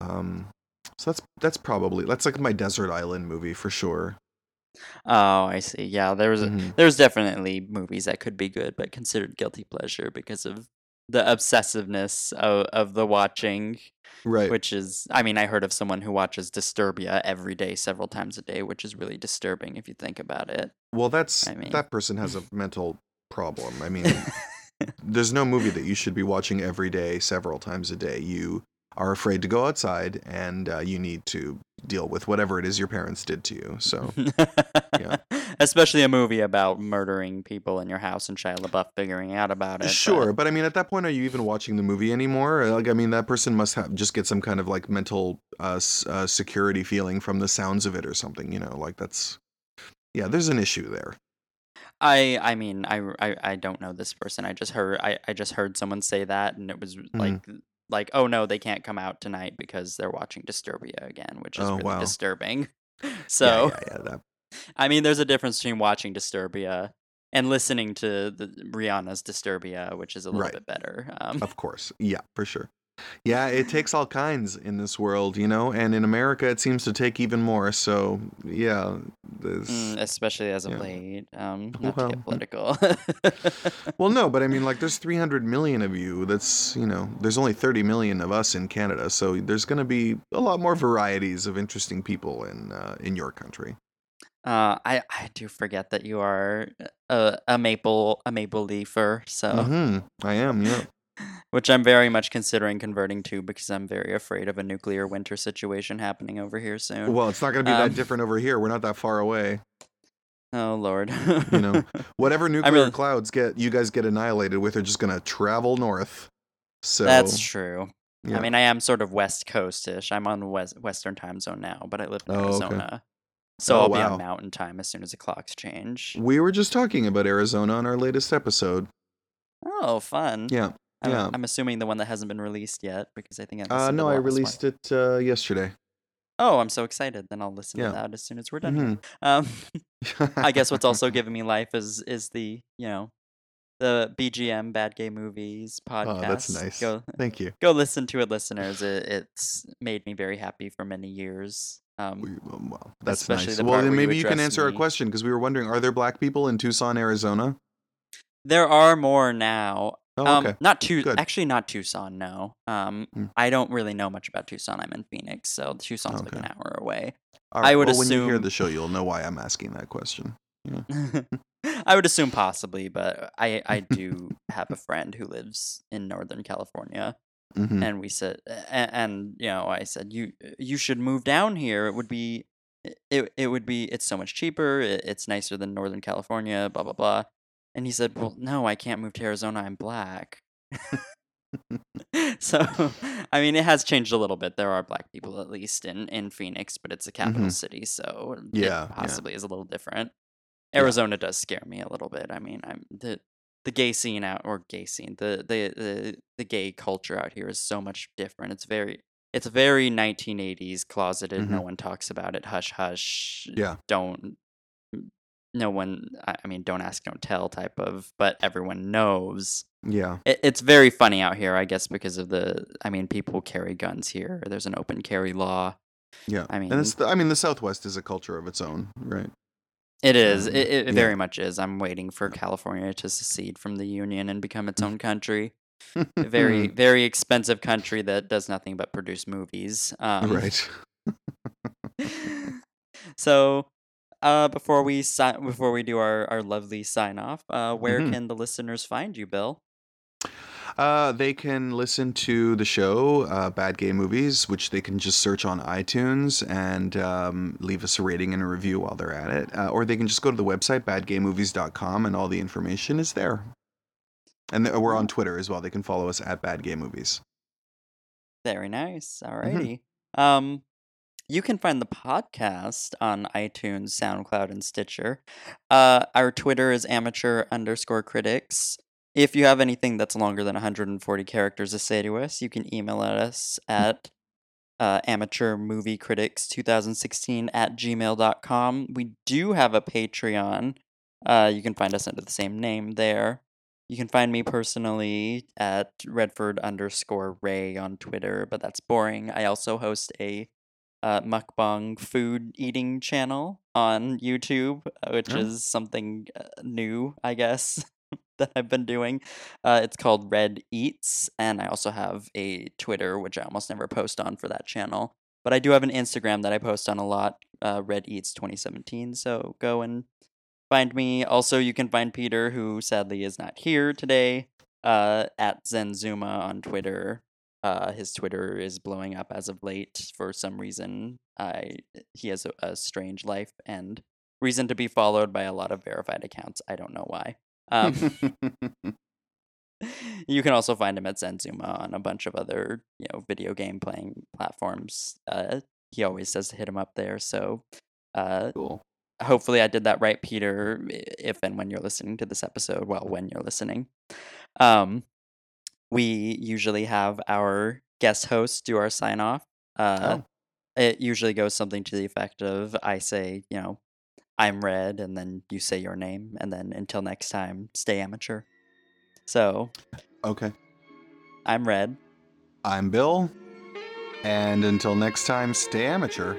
Um, so that's that's probably that's like my desert island movie for sure. oh, I see. Yeah, there was Mhm. there's definitely movies that could be good, but considered guilty pleasure because of the obsessiveness of, of the watching. Right. Which is, I mean, I heard of someone who watches Disturbia every day, several times a day, which is really disturbing if you think about it. Well, that's I mean- that person has a mental problem. I mean, there's no movie that you should be watching every day, several times a day. You are afraid to go outside, and uh, you need to deal with whatever it is your parents did to you. So, Yeah. Especially a movie about murdering people in your house and Shia LaBeouf figuring out about it. sure, but- but I mean, at that point, are you even watching the movie anymore? Like, I mean, that person must have just get some kind of like mental uh, s- uh, security feeling from the sounds of it or something. You know, like that's yeah. There's an issue there. I I mean I, I I don't know this person. I just heard I, I just heard someone say that and it was Mm-hmm. like like oh no they can't come out tonight because they're watching Disturbia again, which is Oh, really wow. disturbing. So yeah, yeah, yeah, that I mean there's a difference between watching Disturbia and listening to the Rihanna's Disturbia, which is a little Right. bit better. Um, of course, yeah, for sure. Yeah, it takes all kinds in this world, you know, and in America it seems to take even more. So yeah, this. Mm, especially as of yeah. late. Um, not to get political. Well, no, but I mean, like, there's 300 million of you. That's you know, there's only 30 million of us in Canada, so there's going to be a lot more varieties of interesting people in uh, in your country. Uh, I I do forget that you are a, a maple a maple leafer, so hmm I am, yeah. Which I'm very much considering converting to because I'm very afraid of a nuclear winter situation happening over here soon. Well, it's not going to be Um, that different over here. We're not that far away. Oh lord. You know, whatever nuclear really- clouds get you guys get annihilated with are just going to travel north. So That's true. yeah. I mean, I am sort of West Coast-ish. I'm on west Western time zone now, but I live in Oh, okay. Arizona, so Oh, I'll be on Mountain Time as soon as the clocks change. we were just talking about Arizona on our latest episode. Oh, fun! Yeah. I'm, yeah. I'm assuming the one that hasn't been released yet because I think I Uh, no, I released it uh, yesterday. Oh, I'm so excited! Then I'll listen Yeah. to that as soon as we're done. Mhm. Um, I guess what's also giving me life is is the you know the BGM Bad Gay Movies podcast. Oh, that's nice. Go Thank you. go listen to it, listeners. It, it's made me very happy for many years. Um, We- well, that's Especially nice. the Well, then where you maybe you can answer our question because we were wondering: Are there black people in Tucson, Arizona? there are more now. Oh, um, not too Good. actually not Tucson. No. Um, Hmm. I don't really know much about Tucson. I'm in Phoenix, so Tucson's like an hour away. I would well, when you hear the show, you'll know why I'm asking that question. I would assume possibly, but I I do have a friend who lives in Northern California, hmm and we said, and, and you know, I said you you should move down here. It would be, it it would be. It's so much cheaper. It, it's nicer than Northern California. Blah blah blah. And he said, well, no, I can't move to Arizona. I'm black. so, I mean, it has changed a little bit. There are black people, at least in, in Phoenix, but it's a capital Mhm. city, so it Yeah, yeah. possibly is a little different. Yeah. Arizona does scare me a little bit. I mean, I'm the the gay scene out or gay scene, the the the, the gay culture out here is so much different. It's very it's very 1980s closeted. No one talks about it. Hush hush. Mm-hmm. Yeah. Don't no one I I mean don't ask don't tell type of but everyone knows Yeah. it, it's very funny out here, I guess, because of the. I mean, people carry guns here. There's an open carry law. Yeah. I and it's mean- the, I mean, the Southwest is a culture of its own, right? It is. Um, It, it yeah. very much is. I'm waiting for California to secede from the union and become its own country. A very, very expensive country that does nothing but produce movies. Um, right. so, uh, before we si- before we do our, our lovely sign off, uh, where Mhm. can the listeners find you, Bill? Uh, they can listen to the show, uh, Bad Gay Movies, which they can just search on iTunes and um, leave us a rating and a review while they're at it. Uh, or they can just go to the website, badgaymovies.com, and all the information is there. And th- we're on Twitter as well. They can follow us at Bad Gay Movies. Very nice. Mm-hmm. Alrighty. Um, you can find the podcast on iTunes, SoundCloud, and Stitcher. Uh, our Twitter is amateur underscore critics. If you have anything that's longer than 140 characters to say to us, you can email at us at uh, amateurmoviecritics2016 at gmail.com. We do have a Patreon. Uh, you can find us under the same name there. You can find me personally at Redford underscore Ray on Twitter, but that's boring. I also host a uh, mukbang food eating channel on YouTube, uh, which Oh. is something uh, new, I guess, that I've been doing. Uh, it's called Red Eats, and I also have a Twitter, which I almost never post on for that channel. But I do have an Instagram that I post on a lot, uh, Red Eats 2017. So go and find me. Also, you can find Peter, who sadly is not here today, uh, at Zenzuma on Twitter. Uh, his Twitter is blowing up as of late for some reason. I he has a, a strange life and reason to be followed by a lot of verified accounts. I don't know why. Um, you can also find him at Zenzuma on a bunch of other you know video game playing platforms. Uh, he always says to hit him up there. So uh, cool. hopefully I did that right, Peter. If and when you're listening to this episode, well, when you're listening, um, we usually have our guest host do our sign off. Uh, Oh. It usually goes something to the effect of I say, you know, I'm red, and then you say your name, and then until next time, stay amateur. So Okay. I'm red. I'm Bill, and until next time, stay amateur.